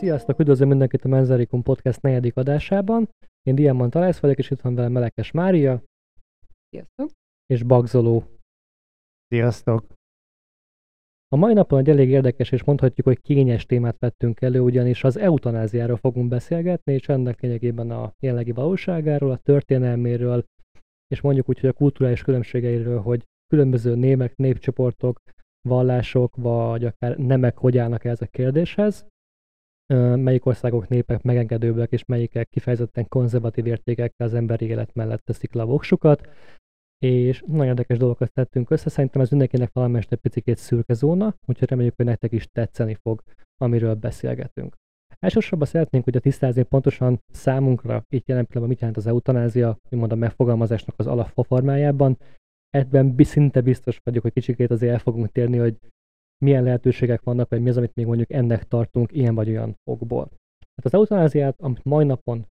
Sziasztok, üdvözlöm mindenkit a Menzerikum Podcast negyedik adásában. Én Diamant Talász vagyok, és itt van velem Melekes Mária. Sziasztok! És Bagzoló. Sziasztok! A mai napon egy elég érdekes, és mondhatjuk, hogy kényes témát vettünk elő, ugyanis az eutanáziáról fogunk beszélgetni, és ennek lényegében a jelenlegi valóságáról, a történelméről, és mondjuk úgy, hogy a kulturális különbségeiről, hogy különböző némek, népcsoportok, vallások, vagy akár nemek hogy állnak ez a kérdéshez melyik országok népek megengedőbbek, és melyikek kifejezetten konzervatív értékekkel az emberi élet mellett teszik le a voksukat. És nagyon érdekes dolgokat tettünk össze, szerintem ez mindenkinek valamelyest egy picit szürke zóna, úgyhogy reméljük, hogy nektek is tetszeni fog, amiről beszélgetünk. Elsősorban szeretnénk ugye tisztázni pontosan számunkra, itt jelen pillanatban mit jelent az eutanázia, úgymond a megfogalmazásnak az alapformájában. Ebben szinte biztos vagyok, hogy kicsikét azért el fogunk térni, hogy milyen lehetőségek vannak, vagy mi az, amit még mondjuk ennek tartunk ilyen vagy olyan okból. Hát az eutanáziát, amit mai napon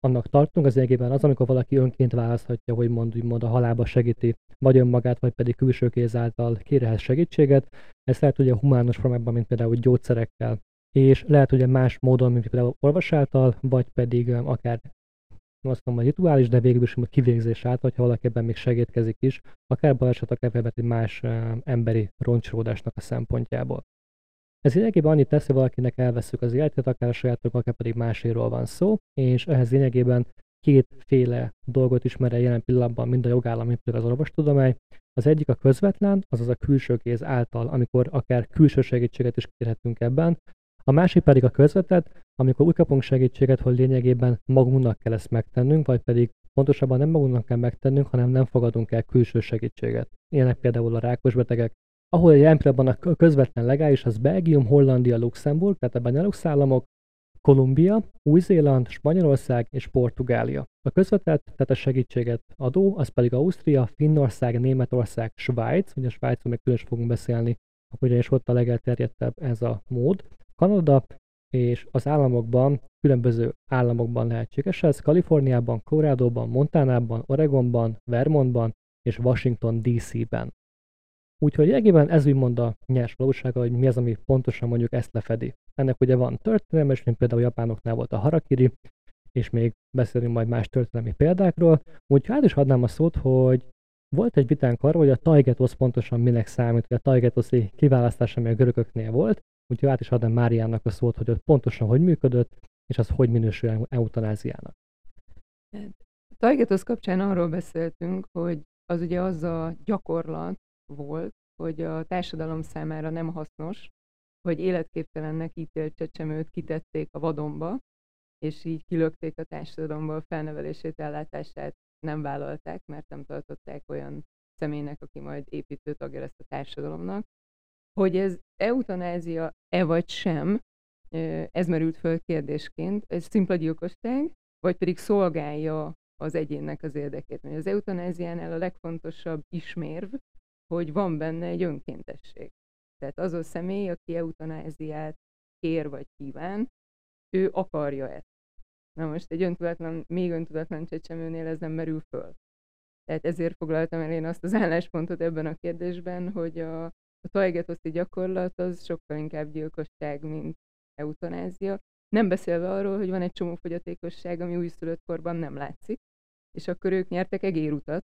annak tartunk, az egyébként az, amikor valaki önként választhatja, hogy mond, úgymond a halába segíti, vagy önmagát, vagy pedig külső kéz által kérhez segítséget. Ez lehet ugye humános formában, mint például gyógyszerekkel, és lehet ugye más módon, mint például orvos által, vagy pedig akár azt mondom, hogy rituális, de végül is kivégzés által, hogyha valaki ebben még segítkezik is, akár baleset, akár egy más emberi roncsolódásnak a szempontjából. Ez lényegében annyit tesz, hogy valakinek elveszük az életet, akár a sajátok, akár pedig máséről van szó, és ehhez lényegében kétféle dolgot ismer el jelen pillanatban mind a jogállam, mind az orvostudomány. Az egyik a közvetlen, azaz a külső kéz által, amikor akár külső segítséget is kérhetünk ebben, a másik pedig a közvetett, amikor úgy kapunk segítséget, hogy lényegében magunknak kell ezt megtennünk, vagy pedig pontosabban nem magunknak kell megtennünk, hanem nem fogadunk el külső segítséget. Ilyenek például a rákos betegek, ahol pillanatban a közvetlen legális, az Belgium, Hollandia, Luxemburg, tehát a Benelux államok, Kolumbia, Új-Zéland, Spanyolország és Portugália. A közvetett, tehát a segítséget adó, az pedig Ausztria, Finnország, Németország, Svájc, ugye Svájcról még külön fogunk beszélni, ugyanis ott a legelterjedtebb ez a mód. Kanada és az államokban, különböző államokban lehetséges ez, Kaliforniában, Colorado-ban, Montanában, Oregonban, Vermontban és Washington DC-ben. Úgyhogy egyébként ez úgymond a nyers valósága, hogy mi az, ami pontosan mondjuk ezt lefedi. Ennek ugye van történelme, és mint például a japánoknál volt a harakiri, és még beszélünk majd más történelmi példákról. Úgyhogy át is adnám a szót, hogy volt egy vitánk arról, hogy a Taigetosz pontosan minek számít, hogy a Taigetoszi kiválasztás, ami a görögöknél volt, Úgyhogy át is adnám Máriának a szót, hogy ott pontosan hogy működött, és az hogy minősül eutanáziának. A Tajgetosz kapcsán arról beszéltünk, hogy az ugye az a gyakorlat volt, hogy a társadalom számára nem hasznos, hogy életképtelennek ítélt csecsemőt kitették a vadonba, és így kilökték a társadalomból felnevelését, ellátását nem vállalták, mert nem tartották olyan személynek, aki majd építő tagja lesz a társadalomnak, hogy ez eutanázia-e vagy sem, ez merült föl kérdésként, ez szimpla gyilkosság, vagy pedig szolgálja az egyénnek az érdekét. Mert az eutanáziánál a legfontosabb ismérv, hogy van benne egy önkéntesség. Tehát az a személy, aki eutanáziát kér vagy kíván, ő akarja ezt. Na most egy öntudatlan, még öntudatlan csecsemőnél ez nem merül föl. Tehát ezért foglaltam el én azt az álláspontot ebben a kérdésben, hogy a, a tajgetoszi gyakorlat az sokkal inkább gyilkosság, mint eutanázia. Nem beszélve arról, hogy van egy csomó fogyatékosság, ami újszülött korban nem látszik, és akkor ők nyertek egérutat,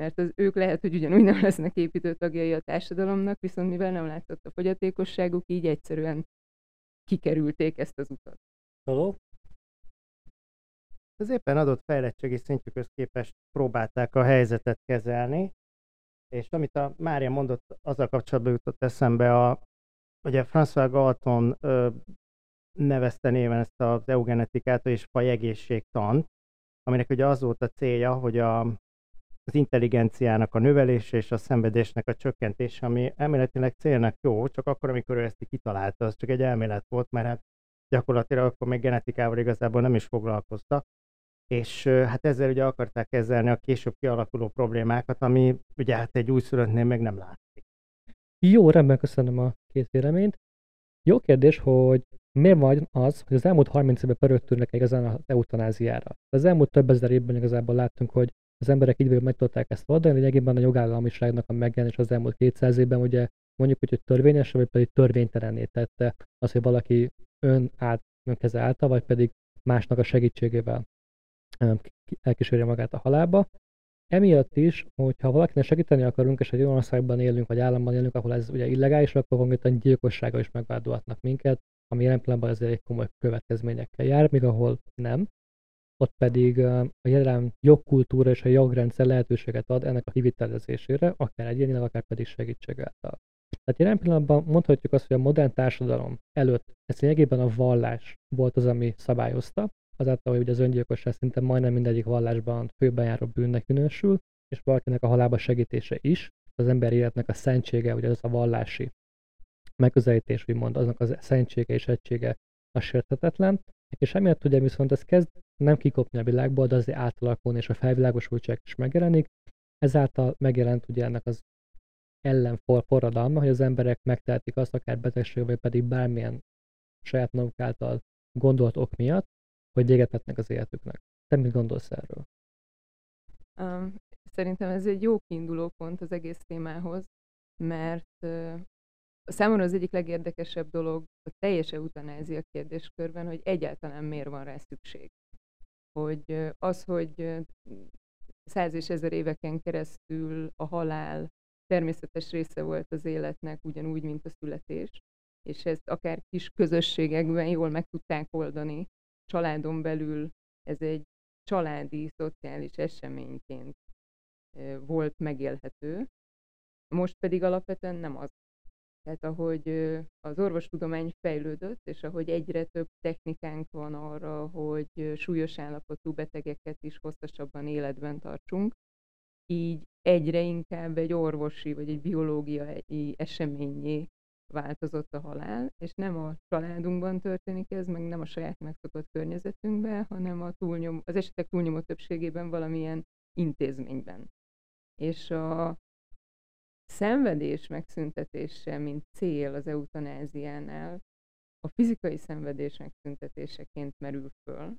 mert az, ők lehet, hogy ugyanúgy nem lesznek építő tagjai a társadalomnak, viszont mivel nem látszott a fogyatékosságuk, így egyszerűen kikerülték ezt az utat. Hello? Az éppen adott fejlettségi szintjükhöz képest próbálták a helyzetet kezelni, és amit a Mária mondott, azzal kapcsolatban jutott eszembe, a, ugye François Galton ö, nevezte néven ezt az eugenetikát és fajegészségtant, aminek ugye az volt a célja, hogy a, az intelligenciának a növelése és a szenvedésnek a csökkentése, ami elméletileg célnak jó, csak akkor, amikor ő ezt kitalálta, az csak egy elmélet volt, mert hát gyakorlatilag akkor még genetikával igazából nem is foglalkoztak és hát ezzel ugye akarták kezelni a később kialakuló problémákat, ami ugye hát egy újszülöttnél még nem látszik. Jó, rendben, köszönöm a két véleményt. Jó kérdés, hogy miért van az, hogy az elmúlt 30 évben pörögtünk igazán az eutanáziára. Az elmúlt több ezer évben igazából láttunk, hogy az emberek így meg tudták ezt oldani, lényegében a jogállamiságnak a megjelenés az elmúlt 200 évben ugye mondjuk úgy, hogy törvényesen, vagy pedig törvénytelenné tette az, hogy valaki ön át, önkeze által, vagy pedig másnak a segítségével elkísérje magát a halálba. Emiatt is, hogyha valakinek segíteni akarunk, és egy olyan országban élünk, vagy államban élünk, ahol ez ugye illegális, akkor konkrétan gyilkossága is megvádolhatnak minket, ami jelen pillanatban azért egy komoly következményekkel jár, míg ahol nem. Ott pedig a jelen jogkultúra és a jogrendszer lehetőséget ad ennek a kivitelezésére, akár egyénileg, akár pedig segítség által. Tehát jelen pillanatban mondhatjuk azt, hogy a modern társadalom előtt ez lényegében a vallás volt az, ami szabályozta, azáltal, hogy az öngyilkosság szinte majdnem mindegyik vallásban főben járó bűnnek minősül, és valakinek a halába segítése is, az ember életnek a szentsége, ugye az a vallási megközelítés, úgymond aznak a szentsége és egysége a sérthetetlen, és emiatt ugye viszont ez kezd nem kikopni a világból, de azért átalakulni, és a felvilágosultság is megjelenik. Ezáltal megjelent ugye ennek az ellenfor forradalma, hogy az emberek megtehetik azt, akár betegség, vagy pedig bármilyen saját maguk által gondolt ok miatt, hogy véget vetnek az életüknek. Te mit gondolsz erről? Um, szerintem ez egy jó kiinduló pont az egész témához, mert uh, számomra az egyik legérdekesebb dolog a teljes eutanázia kérdéskörben, hogy egyáltalán miért van rá szükség. Hogy uh, az, hogy uh, száz és ezer éveken keresztül a halál természetes része volt az életnek, ugyanúgy, mint a születés, és ezt akár kis közösségekben jól meg tudták oldani, családon belül ez egy családi, szociális eseményként volt megélhető, most pedig alapvetően nem az. Tehát ahogy az orvostudomány fejlődött, és ahogy egyre több technikánk van arra, hogy súlyos állapotú betegeket is hosszasabban életben tartsunk, így egyre inkább egy orvosi vagy egy biológiai eseményé változott a halál, és nem a családunkban történik ez, meg nem a saját megszokott környezetünkben, hanem a túlnyom, az esetek túlnyomó többségében valamilyen intézményben. És a szenvedés megszüntetése, mint cél az eutanáziánál, a fizikai szenvedés megszüntetéseként merül föl.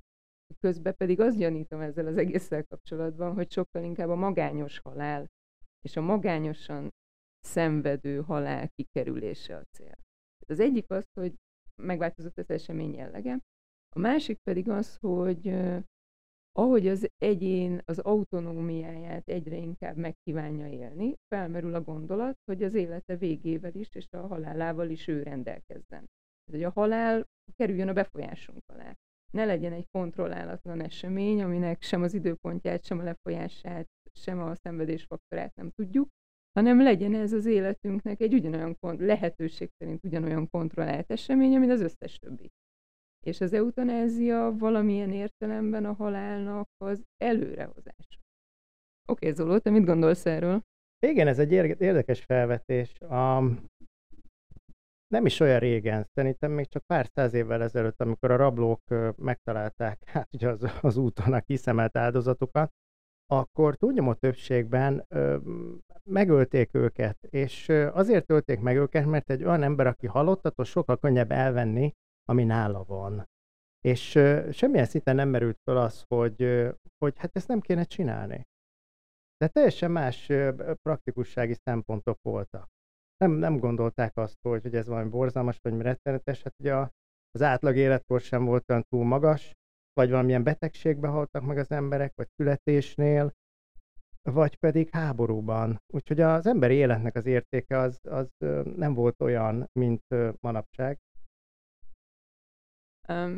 Közben pedig azt gyanítom ezzel az egésszel kapcsolatban, hogy sokkal inkább a magányos halál és a magányosan szenvedő halál kikerülése a cél. Az egyik az, hogy megváltozott az esemény jellege, a másik pedig az, hogy ahogy az egyén az autonómiáját egyre inkább megkívánja élni, felmerül a gondolat, hogy az élete végével is és a halálával is ő rendelkezzen. Ez, hogy a halál kerüljön a befolyásunk alá. Ne legyen egy kontrollálatlan esemény, aminek sem az időpontját, sem a lefolyását, sem a szenvedésfaktorát nem tudjuk, hanem legyen ez az életünknek egy ugyanolyan lehetőség szerint ugyanolyan kontrollált esemény, mint az összes többi. És az eutanázia valamilyen értelemben a halálnak az előrehozása. Oké, okay, Zoló, te mit gondolsz erről? Igen, ez egy érdekes felvetés. Um, nem is olyan régen, szerintem még csak pár száz évvel ezelőtt, amikor a rablók megtalálták hát ugye az, az úton a kiszemelt áldozatokat, akkor túlnyomó többségben ö, megölték őket, és azért ölték meg őket, mert egy olyan ember, aki halott, attól sokkal könnyebb elvenni, ami nála van. És ö, semmilyen szinten nem merült fel az, hogy, ö, hogy hát ezt nem kéne csinálni. De teljesen más praktikussági szempontok voltak. Nem, nem gondolták azt, hogy, hogy ez valami borzalmas, vagy rettenetes. Hát ugye az átlag életkor sem volt olyan túl magas, vagy valamilyen betegségbe haltak meg az emberek, vagy születésnél, vagy pedig háborúban. Úgyhogy az emberi életnek az értéke az, az nem volt olyan, mint manapság.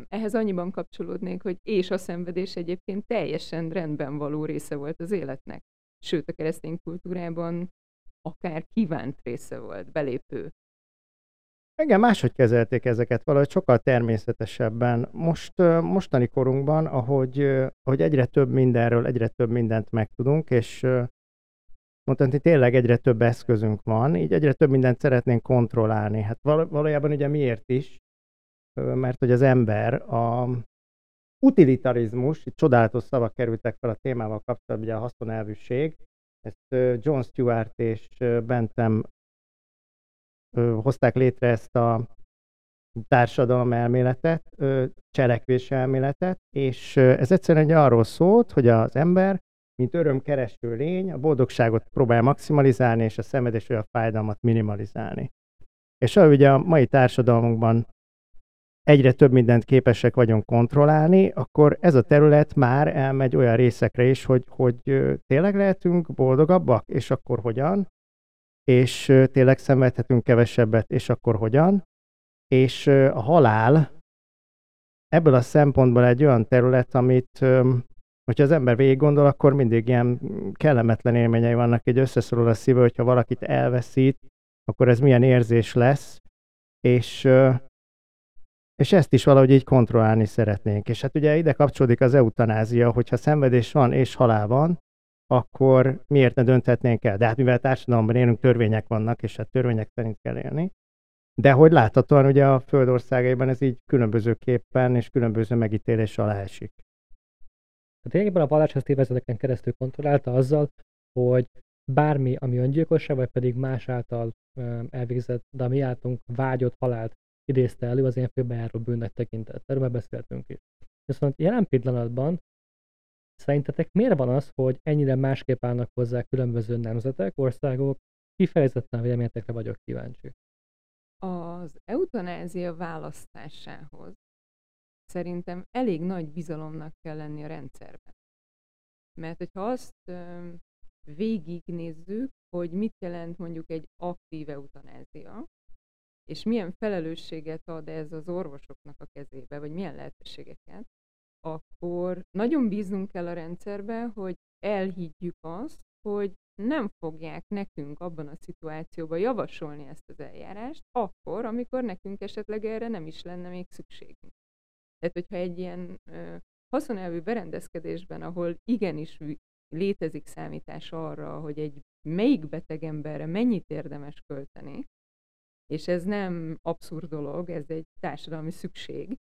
Ehhez annyiban kapcsolódnék, hogy és a szenvedés egyébként teljesen rendben való része volt az életnek. Sőt, a keresztény kultúrában akár kívánt része volt, belépő igen, máshogy kezelték ezeket, valahogy sokkal természetesebben. Most, mostani korunkban, ahogy, ahogy egyre több mindenről, egyre több mindent megtudunk, és mondhatni tényleg egyre több eszközünk van, így egyre több mindent szeretnénk kontrollálni. Hát valójában ugye miért is? Mert hogy az ember a utilitarizmus, itt csodálatos szavak kerültek fel a témával kapcsolatban, ugye a haszonelvűség, ezt John Stewart és Bentham hozták létre ezt a társadalom elméletet, cselekvés elméletet, és ez egyszerűen arról szólt, hogy az ember mint örömkereső lény, a boldogságot próbálja maximalizálni, és a szenvedés vagy a fájdalmat minimalizálni. És ahogy ugye a mai társadalmunkban egyre több mindent képesek vagyunk kontrollálni, akkor ez a terület már elmegy olyan részekre is, hogy, hogy tényleg lehetünk boldogabbak, és akkor hogyan, és tényleg szenvedhetünk kevesebbet, és akkor hogyan, és a halál ebből a szempontból egy olyan terület, amit hogyha az ember végig gondol, akkor mindig ilyen kellemetlen élményei vannak, egy összeszorul a szíve, hogyha valakit elveszít, akkor ez milyen érzés lesz, és, és ezt is valahogy így kontrollálni szeretnénk. És hát ugye ide kapcsolódik az eutanázia, hogyha szenvedés van és halál van, akkor miért ne dönthetnénk el? De hát mivel társadalomban élünk, törvények vannak, és hát törvények szerint kell élni. De hogy láthatóan ugye a földországaiban ez így különbözőképpen és különböző megítélés alá esik. Tehát lényegében a vallás ezt évezeteken keresztül kontrollálta azzal, hogy bármi, ami öngyilkosság, vagy pedig más által elvégzett, de a mi általunk vágyott halált idézte elő, az ilyen főbejáró bűnnek tekintett. Erről már beszéltünk is. Viszont jelen pillanatban szerintetek miért van az, hogy ennyire másképp állnak hozzá különböző nemzetek, országok? Kifejezetten véleményetekre vagyok kíváncsi. Az eutanázia választásához szerintem elég nagy bizalomnak kell lenni a rendszerben. Mert hogyha azt végignézzük, hogy mit jelent mondjuk egy aktív eutanázia, és milyen felelősséget ad ez az orvosoknak a kezébe, vagy milyen lehetőségeket, akkor nagyon bíznunk kell a rendszerbe, hogy elhiggyük azt, hogy nem fogják nekünk abban a szituációban javasolni ezt az eljárást, akkor, amikor nekünk esetleg erre nem is lenne még szükségünk. Tehát, hogyha egy ilyen ö, haszonelvű berendezkedésben, ahol igenis létezik számítás arra, hogy egy melyik beteg emberre mennyit érdemes költeni, és ez nem abszurd dolog, ez egy társadalmi szükség,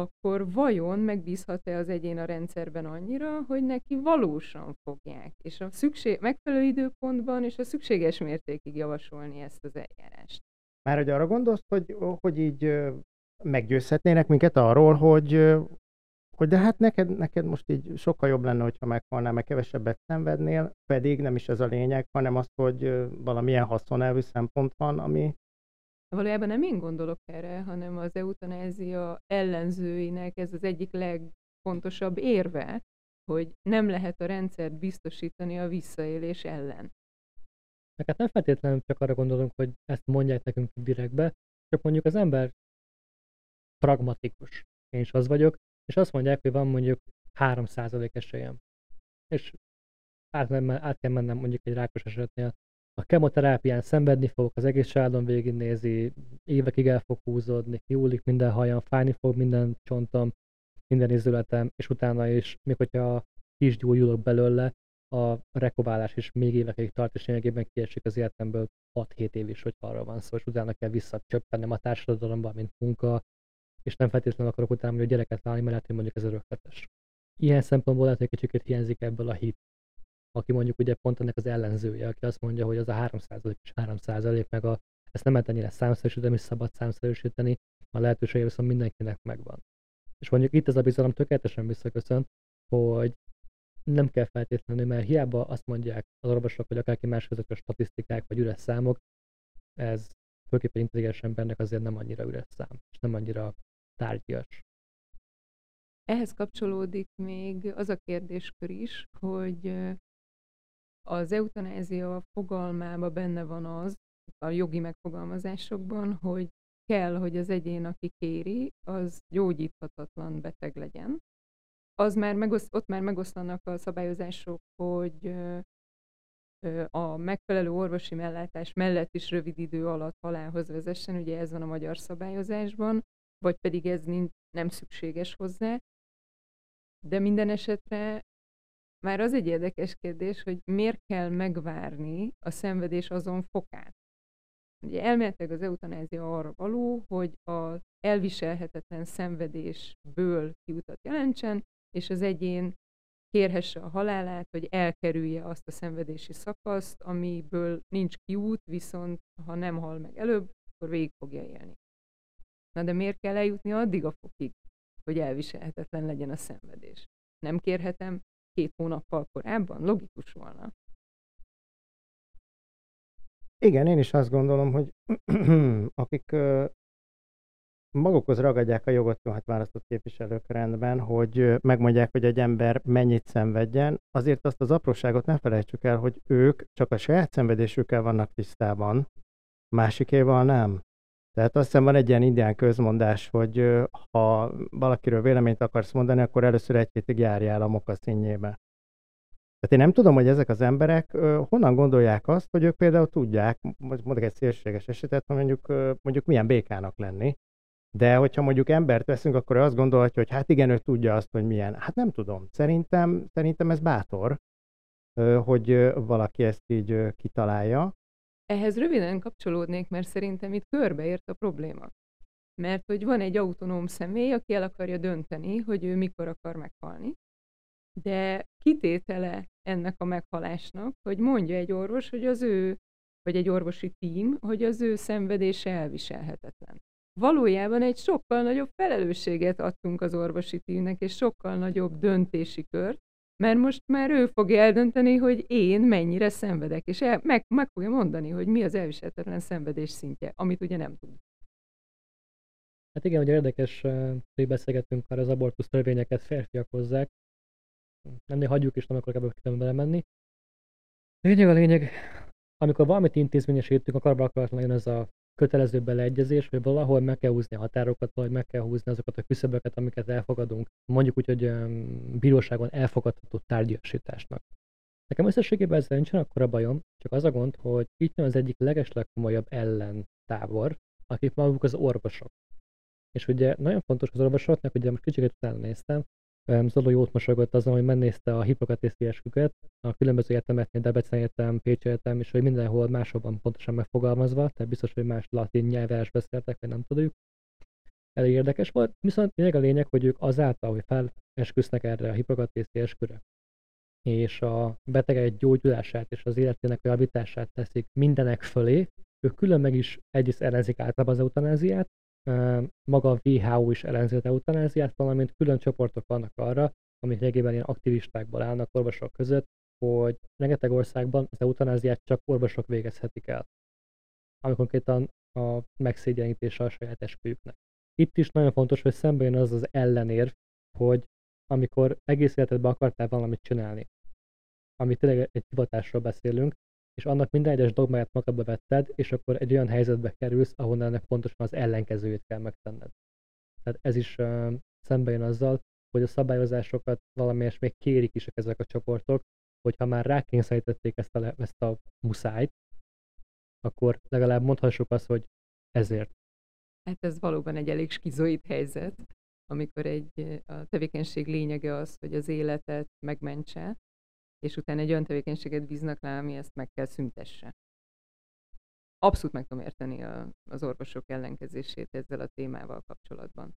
akkor vajon megbízhat-e az egyén a rendszerben annyira, hogy neki valósan fogják, és a szükség, megfelelő időpontban és a szükséges mértékig javasolni ezt az eljárást. Már hogy arra gondolsz, hogy, hogy így meggyőzhetnének minket arról, hogy, hogy de hát neked, neked most így sokkal jobb lenne, hogyha meghalnál, meg kevesebbet szenvednél, pedig nem is ez a lényeg, hanem az, hogy valamilyen haszonelvű szempont van, ami, Valójában nem én gondolok erre, hanem az eutanázia ellenzőinek ez az egyik legfontosabb érve, hogy nem lehet a rendszert biztosítani a visszaélés ellen. Meg hát nem feltétlenül csak arra gondolunk, hogy ezt mondják nekünk direktbe, csak mondjuk az ember pragmatikus. Én is az vagyok, és azt mondják, hogy van mondjuk 3% esélyem. És át, át kell mennem mondjuk egy rákos esetnél a kemoterápián szenvedni fogok, az egész családom végignézi, évekig el fog húzódni, kiúlik minden hajam, fájni fog minden csontom, minden izületem, és utána is, még hogyha is gyógyulok belőle, a rekoválás is még évekig tart, és lényegében kiesik az életemből 6-7 év is, hogy arra van szó, és utána kell visszacsöppennem a társadalomban, mint munka, és nem feltétlenül akarok utána, hogy gyereket válni, mert lehet, hogy mondjuk ez örökletes. Ilyen szempontból lehet, hogy kicsit hiányzik ebből a hit aki mondjuk ugye pont ennek az ellenzője, aki azt mondja, hogy az a 3% és 3% meg a, ezt nem lehet ennyire számszerűsíteni, és szabad számszerűsíteni, a lehetősége viszont mindenkinek megvan. És mondjuk itt ez a bizalom tökéletesen visszaköszön, hogy nem kell feltétlenül, mert hiába azt mondják az orvosok, vagy akárki más ezek a statisztikák, vagy üres számok, ez főképpen intelligens embernek azért nem annyira üres szám, és nem annyira tárgyas. Ehhez kapcsolódik még az a kérdéskör is, hogy az eutanázia fogalmában benne van az, a jogi megfogalmazásokban, hogy kell, hogy az egyén, aki kéri, az gyógyíthatatlan beteg legyen. Az már megoszt, ott már megoszlanak a szabályozások, hogy a megfelelő orvosi mellátás mellett is rövid idő alatt halálhoz vezessen, ugye ez van a magyar szabályozásban, vagy pedig ez nem szükséges hozzá. De minden esetre már az egy érdekes kérdés, hogy miért kell megvárni a szenvedés azon fokát. Ugye elméletileg az eutanázia arra való, hogy az elviselhetetlen szenvedésből kiutat jelentsen, és az egyén kérhesse a halálát, hogy elkerülje azt a szenvedési szakaszt, amiből nincs kiút, viszont ha nem hal meg előbb, akkor végig fogja élni. Na de miért kell eljutni addig a fokig, hogy elviselhetetlen legyen a szenvedés? Nem kérhetem két hónappal korábban, logikus volna. Igen, én is azt gondolom, hogy akik magukhoz ragadják a jogot, hát választott képviselők rendben, hogy megmondják, hogy egy ember mennyit szenvedjen, azért azt az apróságot ne felejtsük el, hogy ők csak a saját szenvedésükkel vannak tisztában, másikéval nem. Tehát azt hiszem van egy ilyen indián közmondás, hogy ha valakiről véleményt akarsz mondani, akkor először egy hétig járjál a mokaszínjébe. Tehát én nem tudom, hogy ezek az emberek honnan gondolják azt, hogy ők például tudják, mondjuk egy szélséges esetet, hogy mondjuk, mondjuk milyen békának lenni, de hogyha mondjuk embert veszünk, akkor azt gondolhatja, hogy hát igen, ő tudja azt, hogy milyen. Hát nem tudom. Szerintem, szerintem ez bátor, hogy valaki ezt így kitalálja. Ehhez röviden kapcsolódnék, mert szerintem itt körbeért a probléma. Mert hogy van egy autonóm személy, aki el akarja dönteni, hogy ő mikor akar meghalni, de kitétele ennek a meghalásnak, hogy mondja egy orvos, hogy az ő, vagy egy orvosi tím, hogy az ő szenvedése elviselhetetlen valójában egy sokkal nagyobb felelősséget adtunk az orvosi tímnek, és sokkal nagyobb döntési kört, mert most már ő fogja eldönteni, hogy én mennyire szenvedek, és el, meg, meg fogja mondani, hogy mi az elviselhetetlen szenvedés szintje, amit ugye nem tud. Hát igen, hogy érdekes, hogy beszélgettünk már az abortusz törvényeket férfiak hozzák. Nem hagyjuk is, nem akarok ebbe belemenni. Lényeg a lényeg, amikor valamit intézményesítünk, akkor akaratlan jön ez a kötelező beleegyezés, hogy valahol meg kell húzni a határokat, vagy meg kell húzni azokat a küszöböket, amiket elfogadunk, mondjuk úgy, hogy bíróságon elfogadható tárgyasításnak. Nekem összességében ezzel nincsen akkora bajom, csak az a gond, hogy itt van az egyik legeslegkomolyabb ellentábor, akik maguk az orvosok. És ugye nagyon fontos az orvosoknak, ugye most kicsit utána néztem, Zoló jót mosolygott azon, hogy megnézte a hipokratészi esküket a különböző egyetemeknél, Debrecen Egyetem, Pécs Egyetem, és hogy mindenhol máshol pontosan megfogalmazva, tehát biztos, hogy más latin nyelves beszéltek, vagy nem tudjuk. Elég érdekes volt, viszont lényeg a lényeg, hogy ők azáltal, hogy felesküsznek erre a hipokratészi esküre, és a betegek gyógyulását és az életének javítását teszik mindenek fölé, ők külön meg is egyrészt ellenzik általában az eutanáziát, maga a WHO is ellenzi az eutanáziát, valamint külön csoportok vannak arra, amik lényegében ilyen aktivistákból állnak orvosok között, hogy rengeteg országban az eutanáziát csak orvosok végezhetik el, amikor konkrétan a megszégyenítése a saját esküjüknek. Itt is nagyon fontos, hogy szembe jön az az ellenérv, hogy amikor egész életedben akartál valamit csinálni, ami tényleg egy hivatásról beszélünk, és annak minden egyes dogmáját magadba vetted, és akkor egy olyan helyzetbe kerülsz, ahol ennek pontosan az ellenkezőjét kell megtenned. Tehát ez is uh, szembe jön azzal, hogy a szabályozásokat valamelyes még kérik is ezek a csoportok, hogyha már rákényszerítették ezt a, ezt a muszájt, akkor legalább mondhassuk azt, hogy ezért. Hát ez valóban egy elég skizoid helyzet, amikor egy a tevékenység lényege az, hogy az életet megmentse, és utána egy olyan tevékenységet bíznak rá, ami ezt meg kell szüntesse. Abszolút meg tudom érteni a, az orvosok ellenkezését ezzel a témával kapcsolatban.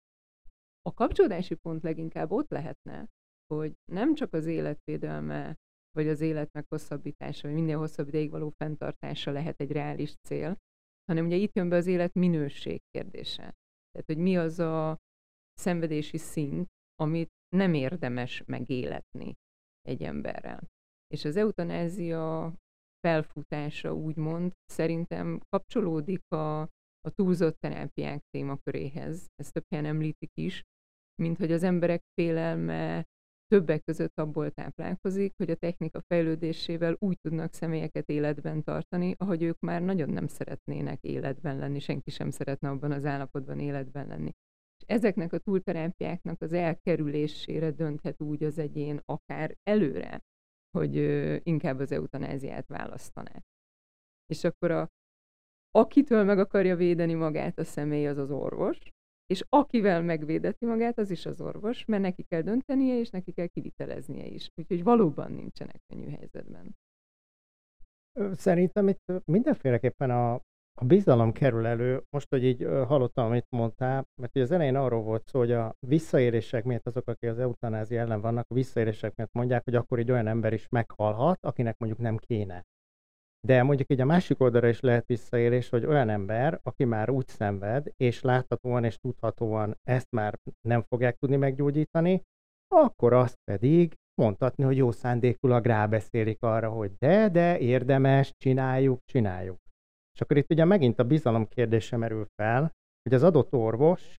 A kapcsolódási pont leginkább ott lehetne, hogy nem csak az életvédelme, vagy az élet meghosszabbítása, vagy minél hosszabb ideig való fenntartása lehet egy reális cél, hanem ugye itt jön be az élet minőség kérdése. Tehát, hogy mi az a szenvedési szint, amit nem érdemes megéletni egy emberrel. És az eutanázia felfutása, úgymond, szerintem kapcsolódik a, a túlzott terápiák témaköréhez. Ezt több helyen említik is, mint hogy az emberek félelme többek között abból táplálkozik, hogy a technika fejlődésével úgy tudnak személyeket életben tartani, ahogy ők már nagyon nem szeretnének életben lenni, senki sem szeretne abban az állapotban életben lenni. És ezeknek a túlterápiáknak az elkerülésére dönthet úgy az egyén akár előre, hogy inkább az eutanáziát választaná. És akkor a, akitől meg akarja védeni magát a személy, az az orvos, és akivel megvédeti magát, az is az orvos, mert neki kell döntenie, és neki kell kiviteleznie is. Úgyhogy valóban nincsenek könnyű helyzetben. Szerintem itt mindenféleképpen a a bizalom kerül elő, most, hogy így hallottam, amit mondtál, mert az elején arról volt szó, hogy a visszaérések miatt azok, akik az eutanázi ellen vannak, a visszaérések miatt mondják, hogy akkor egy olyan ember is meghalhat, akinek mondjuk nem kéne. De mondjuk így a másik oldalra is lehet visszaérés, hogy olyan ember, aki már úgy szenved, és láthatóan és tudhatóan ezt már nem fogják tudni meggyógyítani, akkor azt pedig mondhatni, hogy jó szándékulag rábeszélik arra, hogy de, de, érdemes, csináljuk, csináljuk. És akkor itt ugye megint a bizalom kérdése merül fel, hogy az adott orvos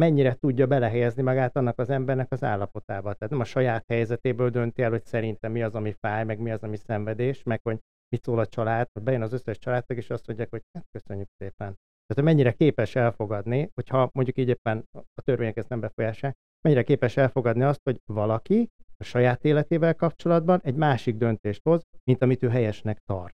mennyire tudja belehelyezni magát annak az embernek az állapotába. Tehát nem a saját helyzetéből dönti el, hogy szerintem mi az, ami fáj, meg mi az, ami szenvedés, meg hogy mit szól a család, hogy bejön az összes családtag, és azt mondják, hogy hát köszönjük szépen. Tehát mennyire képes elfogadni, hogyha mondjuk így éppen a törvények ezt nem befolyásolják, mennyire képes elfogadni azt, hogy valaki a saját életével kapcsolatban egy másik döntést hoz, mint amit ő helyesnek tart.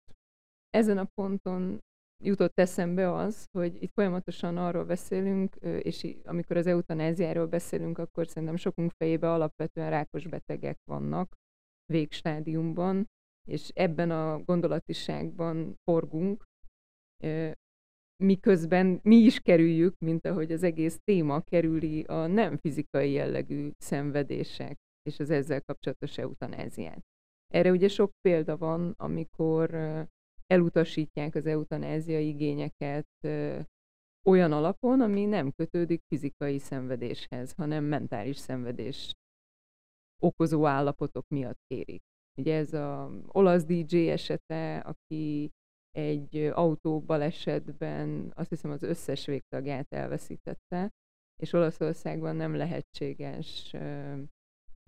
Ezen a ponton jutott eszembe az, hogy itt folyamatosan arról beszélünk, és amikor az eutanáziáról beszélünk, akkor szerintem sokunk fejében alapvetően rákos betegek vannak végstádiumban, és ebben a gondolatiságban forgunk, miközben mi is kerüljük, mint ahogy az egész téma kerüli a nem fizikai jellegű szenvedések és az ezzel kapcsolatos eutanáziát. Erre ugye sok példa van, amikor elutasítják az eutanázia igényeket olyan alapon, ami nem kötődik fizikai szenvedéshez, hanem mentális szenvedés okozó állapotok miatt kérik. Ugye ez a olasz DJ esete, aki egy autóbalesetben azt hiszem az összes végtagját elveszítette, és Olaszországban nem lehetséges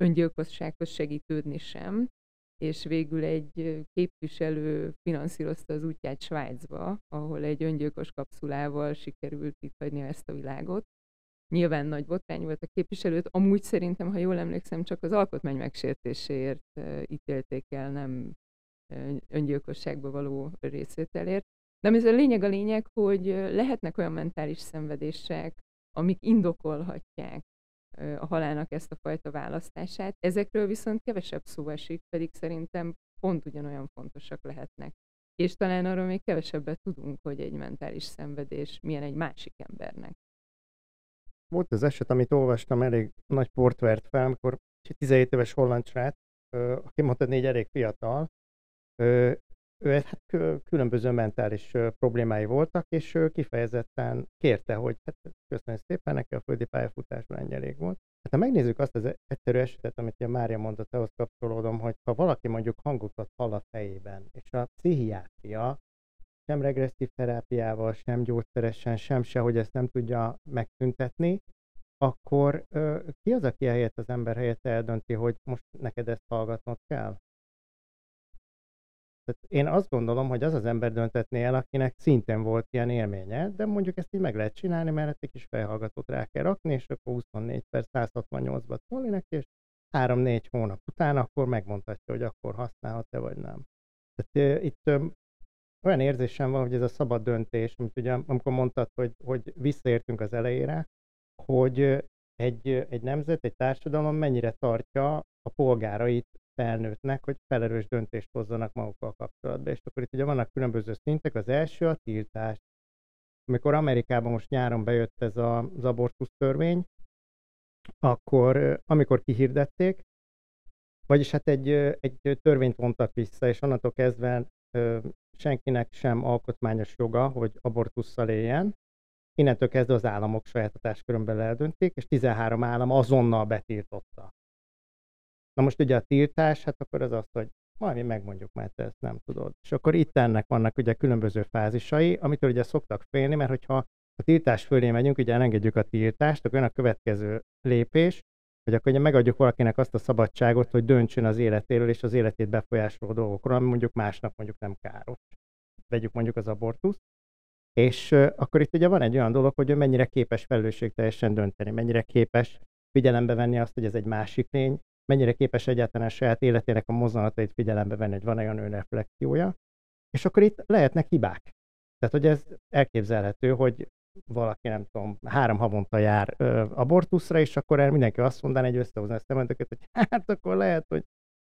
öngyilkossághoz segítődni sem, és végül egy képviselő finanszírozta az útját Svájcba, ahol egy öngyilkos kapszulával sikerült itt hagyni ezt a világot. Nyilván nagy botrány volt a képviselőt, amúgy szerintem, ha jól emlékszem, csak az alkotmány megsértéséért ítélték el, nem öngyilkosságba való részvételért. De ez a lényeg a lényeg, hogy lehetnek olyan mentális szenvedések, amik indokolhatják a halálnak ezt a fajta választását. Ezekről viszont kevesebb szó esik, pedig szerintem pont ugyanolyan fontosak lehetnek. És talán arról még kevesebbet tudunk, hogy egy mentális szenvedés milyen egy másik embernek. Volt az eset, amit olvastam, elég nagy port vert fel, amikor 17 éves holland srác, aki mondta, négy elég fiatal, ő hát különböző mentális problémái voltak, és ő kifejezetten kérte, hogy hát köszönjük szépen, neki a földi pályafutásban ennyi elég volt. Hát ha megnézzük azt az egyszerű esetet, amit a Mária mondott, ahhoz kapcsolódom, hogy ha valaki mondjuk hangokat hall a fejében, és a pszichiátria sem regresszív terápiával, sem gyógyszeresen, sem se, hogy ezt nem tudja megszüntetni, akkor ki az, aki helyett az ember helyett eldönti, hogy most neked ezt hallgatnod kell? Tehát én azt gondolom, hogy az az ember döntetné el, akinek szintén volt ilyen élménye, de mondjuk ezt így meg lehet csinálni, mert egy kis fejhallgatót rá kell rakni, és akkor 24 per 168-ba szólni neki, és 3-4 hónap után akkor megmondhatja, hogy akkor használhat-e vagy nem. Tehát uh, itt uh, olyan érzésem van, hogy ez a szabad döntés, amit ugye amikor mondtad, hogy, hogy visszaértünk az elejére, hogy egy, egy nemzet, egy társadalom mennyire tartja a polgárait felnőttnek, hogy felelős döntést hozzanak magukkal kapcsolatban. És akkor itt ugye vannak különböző szintek. Az első a tiltás. Amikor Amerikában most nyáron bejött ez a, az abortusz törvény, akkor amikor kihirdették, vagyis hát egy, egy törvényt vontak vissza, és onnantól kezdve senkinek sem alkotmányos joga, hogy abortusszal éljen. Innentől kezdve az államok saját hatáskörömben eldönték, és 13 állam azonnal betiltotta. Na most ugye a tiltás, hát akkor az az, hogy majd megmondjuk, mert te ezt nem tudod. És akkor itt ennek vannak ugye különböző fázisai, amitől ugye szoktak félni, mert hogyha a tiltás fölé megyünk, ugye elengedjük a tiltást, akkor jön a következő lépés, hogy akkor ugye megadjuk valakinek azt a szabadságot, hogy döntsön az életéről és az életét befolyásoló dolgokról, ami mondjuk másnak mondjuk nem káros. Vegyük mondjuk az abortusz. És akkor itt ugye van egy olyan dolog, hogy ő mennyire képes felelősségteljesen dönteni, mennyire képes figyelembe venni azt, hogy ez egy másik lény, mennyire képes egyáltalán a saját életének a mozdulatait figyelembe venni, hogy van olyan önreflexiója, és akkor itt lehetnek hibák. Tehát, hogy ez elképzelhető, hogy valaki, nem tudom, három havonta jár ö, abortuszra, és akkor erre mindenki azt mondaná, egy összehozni a szemöntöket, hogy hát akkor lehet, hogy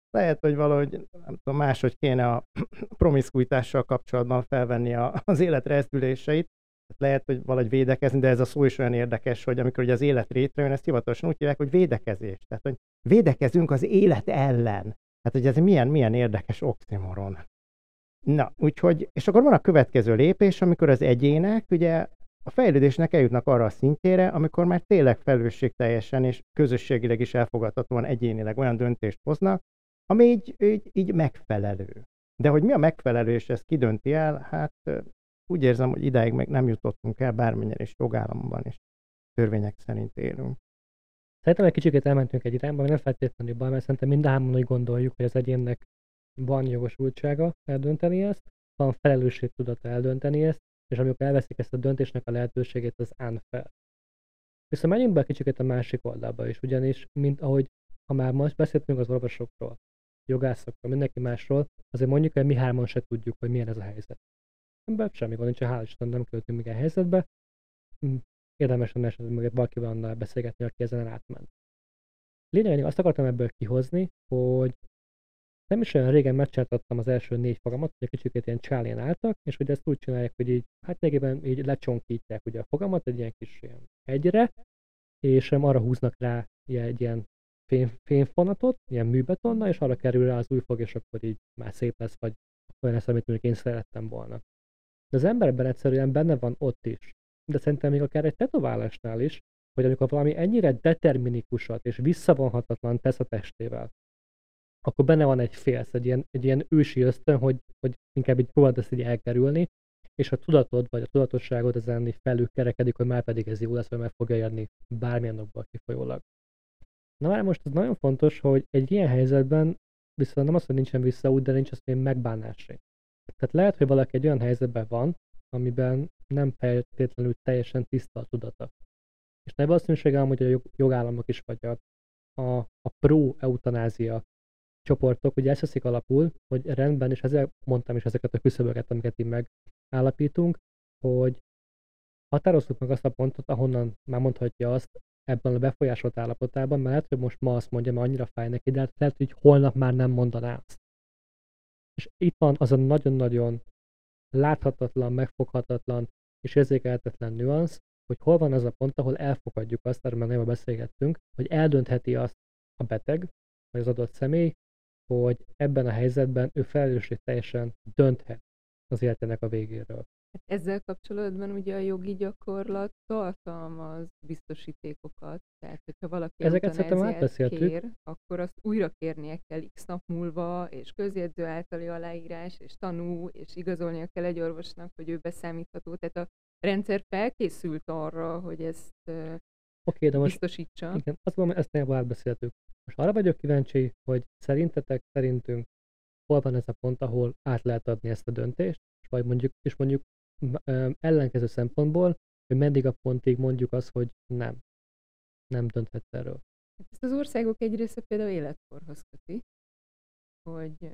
lehet, hogy valahogy nem tudom, máshogy kéne a promiszkuitással kapcsolatban felvenni a, az életre eszüléseit, lehet, hogy valahogy védekezni, de ez a szó is olyan érdekes, hogy amikor ugye az élet létrejön, ezt hivatalosan úgy hívják, hogy védekezés. Tehát, hogy védekezünk az élet ellen. Hát, hogy ez milyen, milyen érdekes oximoron. Na, úgyhogy, és akkor van a következő lépés, amikor az egyének ugye a fejlődésnek eljutnak arra a szintjére, amikor már tényleg felelősségteljesen és közösségileg is elfogadhatóan egyénileg olyan döntést hoznak, ami így, így, így megfelelő. De hogy mi a megfelelő, és ezt kidönti el, hát úgy érzem, hogy idáig meg nem jutottunk el, bármilyen is jogállamban és törvények szerint élünk. Szerintem egy kicsit elmentünk egy irányba, nem feltétlenül baj, mert szerintem mind a úgy gondoljuk, hogy az egyénnek van jogosultsága eldönteni ezt, van felelősség tudata eldönteni ezt, és amikor elveszik ezt a döntésnek a lehetőségét, az fel. Viszont menjünk be kicsit a másik oldalba is, ugyanis, mint ahogy ha már most beszéltünk az orvosokról, jogászokról, mindenki másról, azért mondjuk, hogy mi hárman se tudjuk, hogy milyen ez a helyzet. Ebben semmi gond nincs, hál' Isten nem költünk még a helyzetbe. Hm, érdemes lenne esetleg meg valakivel annál beszélgetni, aki ezen átment. Lényegében azt akartam ebből kihozni, hogy nem is olyan régen megcsináltattam az első négy fogamat, hogy egy kicsit ilyen csálén álltak, és hogy ezt úgy csinálják, hogy így, hát lényegében így lecsonkítják ugye a fogamat egy ilyen kis ilyen hegyre, és arra húznak rá egy ilyen fém, fémfonatot, ilyen műbetonnal, és arra kerül rá az új fog, és akkor így már szép lesz, vagy olyan lesz, amit mondjuk én szerettem volna. De az emberben egyszerűen benne van ott is. De szerintem még akár egy tetoválásnál is, hogy amikor valami ennyire determinikusat és visszavonhatatlan tesz a testével, akkor benne van egy félsz, egy ilyen, egy ilyen ősi ösztön, hogy, hogy inkább így próbáld ezt így elkerülni, és a tudatod vagy a tudatosságod ezen így felül kerekedik, hogy már pedig ez jó lesz, vagy meg fogja érni bármilyen okból kifolyólag. Na már most ez nagyon fontos, hogy egy ilyen helyzetben viszont nem az, hogy nincsen visszaút, de nincs azt még megbánásra. Tehát lehet, hogy valaki egy olyan helyzetben van, amiben nem feltétlenül teljesen tiszta a tudata. És nagy valószínűséggel hogy a jogállamok is, vagy a, a, a pro-eutanázia csoportok ugye ezt veszik alapul, hogy rendben, és ezzel mondtam is ezeket a küszöböket, amiket így megállapítunk, hogy határozzuk meg azt a pontot, ahonnan már mondhatja azt ebben a befolyásolt állapotában, mert lehet, hogy most ma azt mondja, mert annyira fáj neki, de hát lehet, hogy holnap már nem mondaná azt. És itt van az a nagyon-nagyon láthatatlan, megfoghatatlan és érzékelhetetlen nüansz, hogy hol van az a pont, ahol elfogadjuk azt, erről már beszélgettünk, hogy eldöntheti azt a beteg, vagy az adott személy, hogy ebben a helyzetben ő felelősség teljesen dönthet az életének a végéről. Hát ezzel kapcsolatban ugye a jogi gyakorlat tartalmaz biztosítékokat, tehát hogyha valaki Ezeket szerintem kér, akkor azt újra kérnie kell x nap múlva, és közjegyző általi aláírás, és tanú, és igazolnia kell egy orvosnak, hogy ő beszámítható. Tehát a rendszer felkészült arra, hogy ezt okay, de most, biztosítsa. Igen, azt mondom, ezt nem átbeszéltük. Most arra vagyok kíváncsi, hogy szerintetek, szerintünk hol van ez a pont, ahol át lehet adni ezt a döntést, vagy mondjuk, és mondjuk ellenkező szempontból, hogy meddig a pontig mondjuk azt, hogy nem. Nem dönthetsz erről. Hát ezt az országok egy része például életkorhoz köti, hogy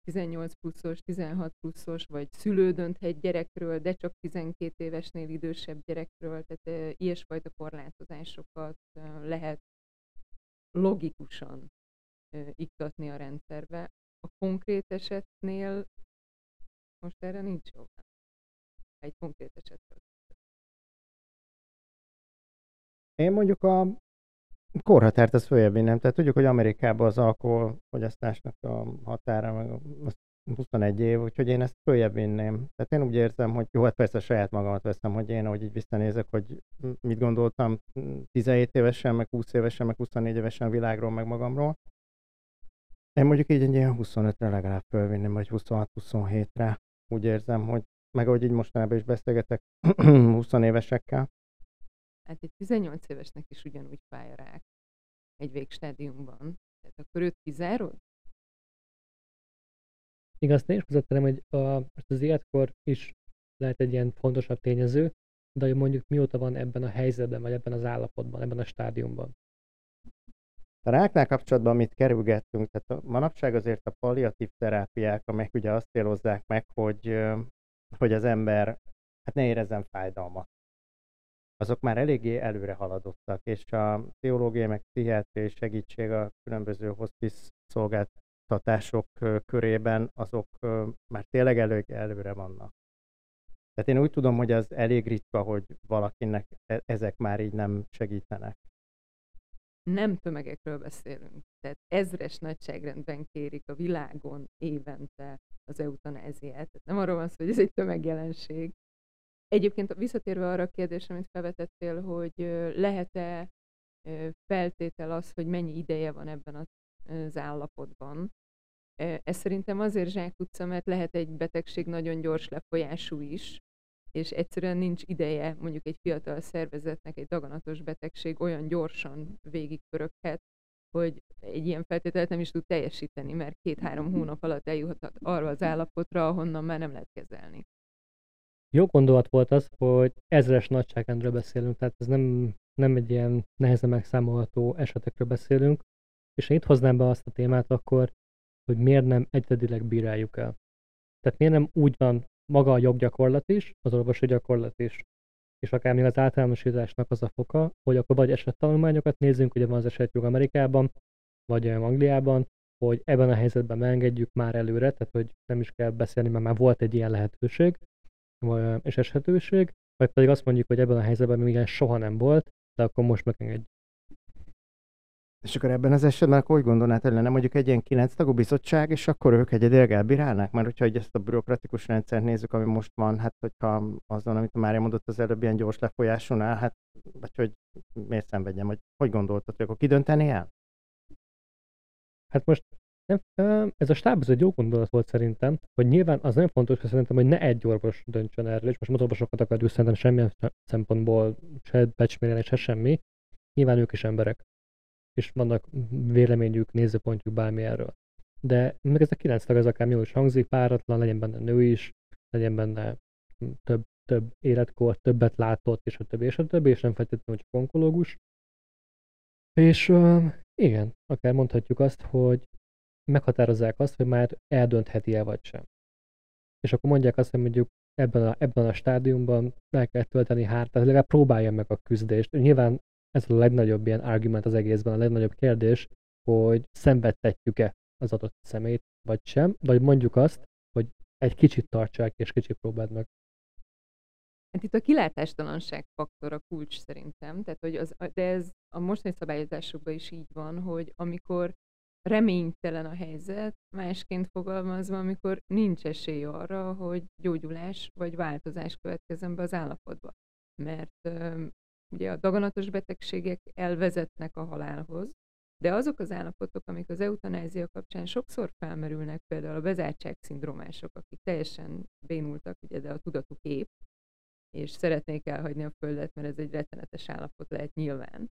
18 pluszos, 16 pluszos, vagy szülő dönthet gyerekről, de csak 12 évesnél idősebb gyerekről, tehát ilyesfajta korlátozásokat lehet logikusan iktatni a rendszerbe. A konkrét esetnél most erre nincs jó. Egy konkrét esetről. Én mondjuk a korhatárt az följebb nem. Tehát tudjuk, hogy Amerikában az alkoholfogyasztásnak a határa meg 21 év, úgyhogy én ezt följebb vinném. Tehát én úgy érzem, hogy jó, hát persze saját magamat veszem, hogy én, ahogy így visszanézek, hogy mit gondoltam 17 évesen, meg 20 évesen, meg 24 évesen a világról, meg magamról. Én mondjuk így egy ilyen 25-re legalább fölvinném, vagy 26-27-re. Úgy érzem, hogy meg ahogy így mostanában is beszélgetek 20 évesekkel, hát egy 18 évesnek is ugyanúgy fáj a rák egy végstádiumban. Tehát akkor őt kizárod? Igaz, én is hozzátenem, hogy a, most az életkor is lehet egy ilyen fontosabb tényező, de hogy mondjuk mióta van ebben a helyzetben, vagy ebben az állapotban, ebben a stádiumban. A ráknál kapcsolatban, amit kerülgettünk, tehát a manapság azért a palliatív terápiák, amelyek ugye azt célozzák meg, hogy, hogy az ember hát ne érezzen fájdalmat azok már eléggé előre haladottak, és a pszichológiai meg pszichiátriai segítség a különböző hospice szolgáltatások körében, azok már tényleg elő, előre vannak. Tehát én úgy tudom, hogy az elég ritka, hogy valakinek e, ezek már így nem segítenek. Nem tömegekről beszélünk. Tehát ezres nagyságrendben kérik a világon évente az eutanáziát. Tehát nem arról van szó, hogy ez egy tömegjelenség, Egyébként visszatérve arra a kérdésre, amit felvetettél, hogy lehet-e feltétel az, hogy mennyi ideje van ebben az állapotban. Ez szerintem azért zsákutca, mert lehet egy betegség nagyon gyors lefolyású is, és egyszerűen nincs ideje mondjuk egy fiatal szervezetnek egy daganatos betegség olyan gyorsan végigpöröghet, hogy egy ilyen feltételt nem is tud teljesíteni, mert két-három hónap alatt eljuthat arra az állapotra, ahonnan már nem lehet kezelni. Jó gondolat volt az, hogy ezres nagyságrendről beszélünk, tehát ez nem, nem egy ilyen nehezen megszámolható esetekről beszélünk, és én itt hoznám be azt a témát akkor, hogy miért nem egyedileg bíráljuk el. Tehát miért nem úgy van maga a joggyakorlat is, az orvosi gyakorlat is, és akár még az általánosításnak az a foka, hogy akkor vagy esettanulmányokat nézzünk, ugye van az esetjog Amerikában, vagy Angliában, hogy ebben a helyzetben megengedjük már előre, tehát hogy nem is kell beszélni, mert már volt egy ilyen lehetőség és esetőség, vagy pedig azt mondjuk, hogy ebben a helyzetben még ilyen soha nem volt, de akkor most megengedjük. És akkor ebben az esetben akkor úgy gondolnád, hogy lenne mondjuk egy ilyen kilenc tagú bizottság, és akkor ők egyedileg elbírálnák? Mert hogyha ezt a bürokratikus rendszert nézzük, ami most van, hát hogyha azon, amit a Mária mondott az előbb, ilyen gyors lefolyáson hát vagy hogy miért szenvedjem, hogy hogy gondoltad, hogy akkor ki dönteni el? Hát most nem, ez a stáb ez egy jó gondolat volt szerintem, hogy nyilván az nagyon fontos, hogy szerintem, hogy ne egy orvos döntsön erről, és most az orvosokat akarjuk szerintem semmilyen szempontból se becsmérelni, se semmi. Nyilván ők is emberek és vannak véleményük, nézőpontjuk bármi erről. De meg ez a kilenc tag, ez akár jól is hangzik, páratlan, legyen benne nő is, legyen benne több, több életkor, többet látott, és a többi, és a többi, és nem feltétlenül csak onkológus. És igen, akár mondhatjuk azt, hogy meghatározzák azt, hogy már eldöntheti-e vagy sem. És akkor mondják azt, hogy mondjuk ebben a, ebben a stádiumban el kell tölteni hárt, tehát legalább próbálja meg a küzdést. Nyilván ez a legnagyobb ilyen argument az egészben, a legnagyobb kérdés, hogy szenvedtetjük-e az adott szemét, vagy sem, vagy mondjuk azt, hogy egy kicsit tartsák, és kicsit próbáld meg. Hát itt a kilátástalanság faktor a kulcs szerintem, tehát, hogy az, de ez a mostani szabályozásokban is így van, hogy amikor reménytelen a helyzet, másként fogalmazva, amikor nincs esély arra, hogy gyógyulás vagy változás következzen be az állapotba. Mert Ugye a daganatos betegségek elvezetnek a halálhoz, de azok az állapotok, amik az eutanázia kapcsán sokszor felmerülnek, például a bezártság szindrómások, akik teljesen bénultak, ugye, de a tudatuk épp, és szeretnék elhagyni a Földet, mert ez egy rettenetes állapot lehet nyilván.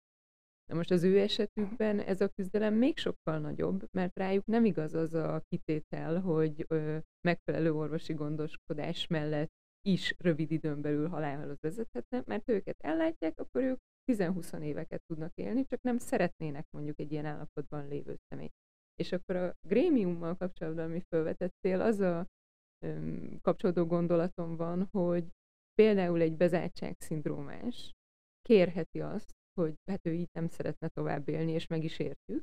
Na most az ő esetükben ez a küzdelem még sokkal nagyobb, mert rájuk nem igaz az a kitétel, hogy ö, megfelelő orvosi gondoskodás mellett is rövid időn belül halálhoz vezethetne, mert őket ellátják, akkor ők 10-20 éveket tudnak élni, csak nem szeretnének mondjuk egy ilyen állapotban lévő személy. És akkor a grémiummal kapcsolatban, ami felvetettél, az a öm, kapcsolódó gondolatom van, hogy például egy bezártság szindrómás kérheti azt, hogy hát ő így nem szeretne tovább élni, és meg is értjük,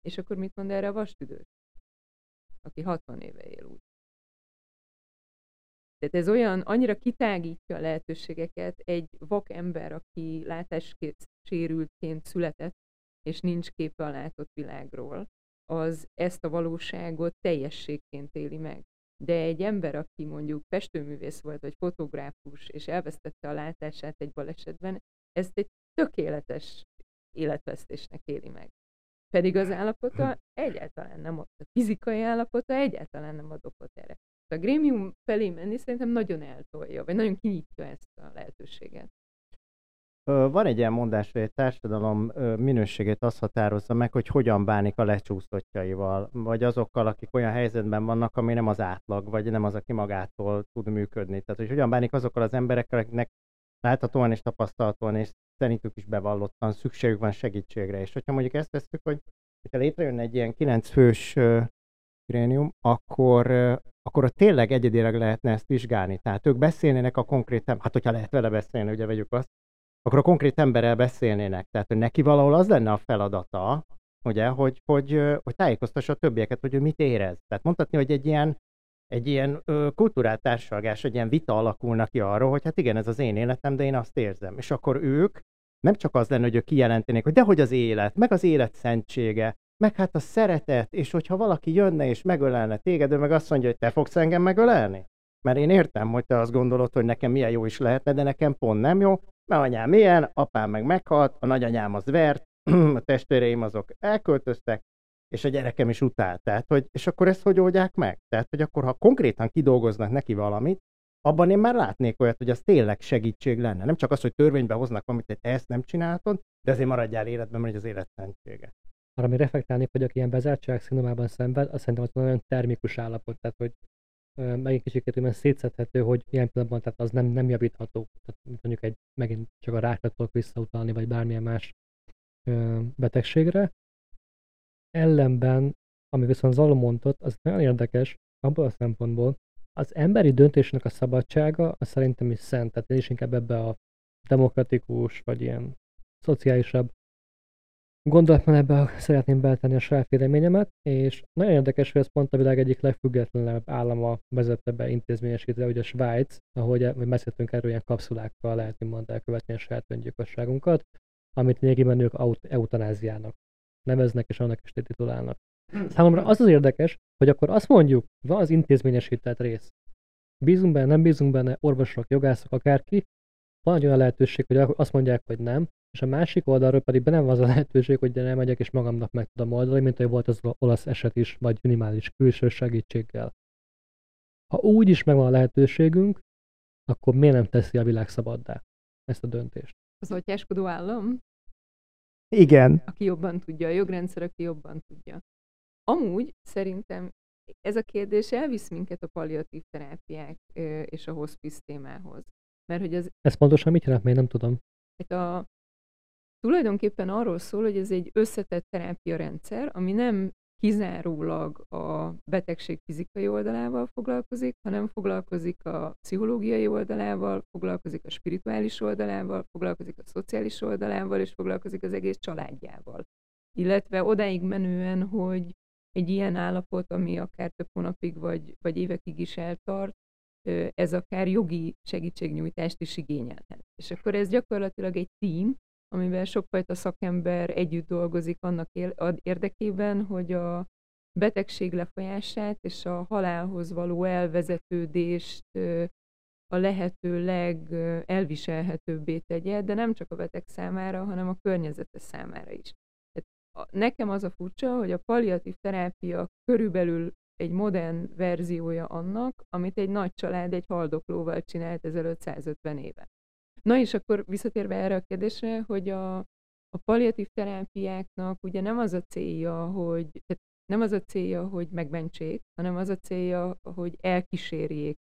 és akkor mit mond erre a vastüdő, aki 60 éve él úgy. Tehát ez olyan, annyira kitágítja a lehetőségeket egy vak ember, aki látássérültként született, és nincs képe a látott világról, az ezt a valóságot teljességként éli meg. De egy ember, aki mondjuk festőművész volt, vagy fotográfus, és elvesztette a látását egy balesetben, ezt egy tökéletes életvesztésnek éli meg. Pedig az állapota egyáltalán nem a fizikai állapota egyáltalán nem ad okot erre a grémium felé menni szerintem nagyon eltolja, vagy nagyon kinyitja ezt a lehetőséget. Van egy ilyen mondás, hogy egy társadalom minőségét azt határozza meg, hogy hogyan bánik a lecsúsztottjaival, vagy azokkal, akik olyan helyzetben vannak, ami nem az átlag, vagy nem az, aki magától tud működni. Tehát, hogy hogyan bánik azokkal az emberekkel, akiknek láthatóan és tapasztalatóan és szerintük is bevallottan szükségük van segítségre. És hogyha mondjuk ezt tesszük, hogy ha létrejönne egy ilyen kilenc fős grénium, akkor, akkor ott tényleg egyedileg lehetne ezt vizsgálni. Tehát ők beszélnének a konkrét, hát hogyha lehet vele beszélni, ugye vegyük azt, akkor a konkrét emberrel beszélnének. Tehát hogy neki valahol az lenne a feladata, ugye, hogy, hogy, hogy tájékoztassa a többieket, hogy ő mit érez. Tehát mondhatni, hogy egy ilyen, egy ilyen ö, egy ilyen vita alakulna ki arról, hogy hát igen, ez az én életem, de én azt érzem. És akkor ők nem csak az lenne, hogy ők kijelentenék, hogy dehogy az élet, meg az élet szentsége, meg hát a szeretet, és hogyha valaki jönne és megölelne téged, ő meg azt mondja, hogy te fogsz engem megölelni? Mert én értem, hogy te azt gondolod, hogy nekem milyen jó is lehetne, de nekem pont nem jó, mert anyám milyen, apám meg meghalt, a nagyanyám az vert, a testvéreim azok elköltöztek, és a gyerekem is utált. Tehát, hogy, és akkor ezt hogy oldják meg? Tehát, hogy akkor ha konkrétan kidolgoznak neki valamit, abban én már látnék olyat, hogy az tényleg segítség lenne. Nem csak az, hogy törvénybe hoznak valamit, hogy ezt nem csináltad, de azért maradjál életben, mert az élet szentsége. Arra mi reflektálni, hogy aki ilyen bezártság szindrómában szenved, azt szerintem az nagyon termikus állapot, tehát hogy meg egy kicsit olyan szétszedhető, hogy ilyen pillanatban tehát az nem, nem javítható. Tehát mondjuk egy, megint csak a rákra tudok visszautalni, vagy bármilyen más ö, betegségre. Ellenben, ami viszont Zaló mondott, az nagyon érdekes abból a szempontból, az emberi döntésnek a szabadsága az szerintem is szent, tehát én is inkább ebbe a demokratikus, vagy ilyen szociálisabb gondolatmenetbe szeretném beltenni a saját véleményemet, és nagyon érdekes, hogy ez pont a világ egyik legfüggetlenebb állama vezette be intézményesítve, a Svájc, ahogy beszéltünk erről, ilyen kapszulákkal lehet mond elkövetni a saját öngyilkosságunkat, amit lényegében ők eutanáziának neveznek, és annak is titulálnak. Számomra az az érdekes, hogy akkor azt mondjuk, van az intézményesített rész. Bízunk benne, nem bízunk benne, orvosok, jogászok, akárki, van egy olyan lehetőség, hogy azt mondják, hogy nem, és a másik oldalról pedig benne van az a lehetőség, hogy nem megyek és magamnak meg tudom oldani, mint ahogy volt az olasz eset is, vagy minimális külső segítséggel. Ha úgy is megvan a lehetőségünk, akkor miért nem teszi a világ szabaddá ezt a döntést? Az atyáskodó állam? Igen. Aki jobban tudja, a jogrendszer, aki jobban tudja. Amúgy szerintem ez a kérdés elvisz minket a palliatív terápiák és a hospice témához. Mert hogy az... Ez pontosan mit jelent, még nem tudom. Hát a, tulajdonképpen arról szól, hogy ez egy összetett terápia rendszer, ami nem kizárólag a betegség fizikai oldalával foglalkozik, hanem foglalkozik a pszichológiai oldalával, foglalkozik a spirituális oldalával, foglalkozik a szociális oldalával, és foglalkozik az egész családjával. Illetve odáig menően, hogy egy ilyen állapot, ami akár több hónapig vagy, vagy évekig is eltart, ez akár jogi segítségnyújtást is igényelhet. És akkor ez gyakorlatilag egy tím, amiben sokfajta szakember együtt dolgozik annak érdekében, hogy a betegség lefolyását és a halálhoz való elvezetődést a lehető legelviselhetőbbé tegye, de nem csak a beteg számára, hanem a környezete számára is. Nekem az a furcsa, hogy a palliatív terápia körülbelül egy modern verziója annak, amit egy nagy család egy haldoklóval csinált ezelőtt 150 éve. Na és akkor visszatérve erre a kérdésre, hogy a, a palliatív terápiáknak ugye nem az a célja, hogy nem az a célja, hogy megmentsék, hanem az a célja, hogy elkísérjék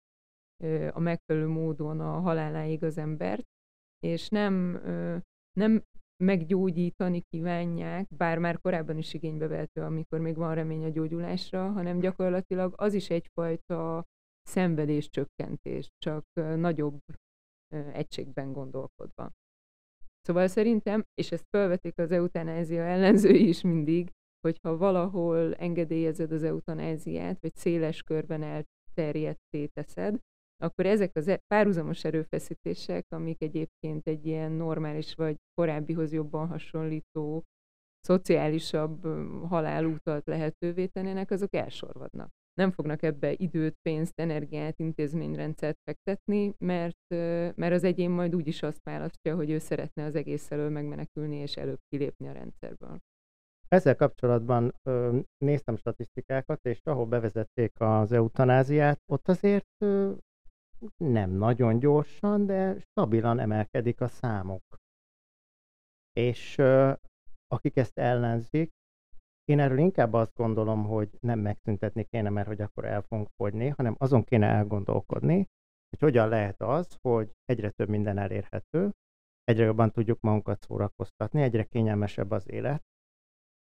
a megfelelő módon a haláláig az embert, és nem, nem meggyógyítani kívánják, bár már korábban is igénybe vehető, amikor még van remény a gyógyulásra, hanem gyakorlatilag az is egyfajta szenvedéscsökkentés, csak nagyobb egységben gondolkodva. Szóval szerintem, és ezt felvetik az eutanázia ellenzői is mindig, hogyha valahol engedélyezed az eutanáziát, vagy széles körben elterjedté teszed, akkor ezek az e- párhuzamos erőfeszítések, amik egyébként egy ilyen normális vagy korábbihoz jobban hasonlító, szociálisabb halálútat lehetővé tennének, azok elsorvadnak nem fognak ebbe időt, pénzt, energiát, intézményrendszert fektetni, mert, mert az egyén majd úgyis azt választja, hogy ő szeretne az egész elől megmenekülni és előbb kilépni a rendszerből. Ezzel kapcsolatban ö, néztem statisztikákat, és ahol bevezették az eutanáziát, ott azért ö, nem nagyon gyorsan, de stabilan emelkedik a számok. És akik ezt ellenzik, én erről inkább azt gondolom, hogy nem megszüntetni kéne, mert hogy akkor el fogunk fogyni, hanem azon kéne elgondolkodni, hogy hogyan lehet az, hogy egyre több minden elérhető, egyre jobban tudjuk magunkat szórakoztatni, egyre kényelmesebb az élet,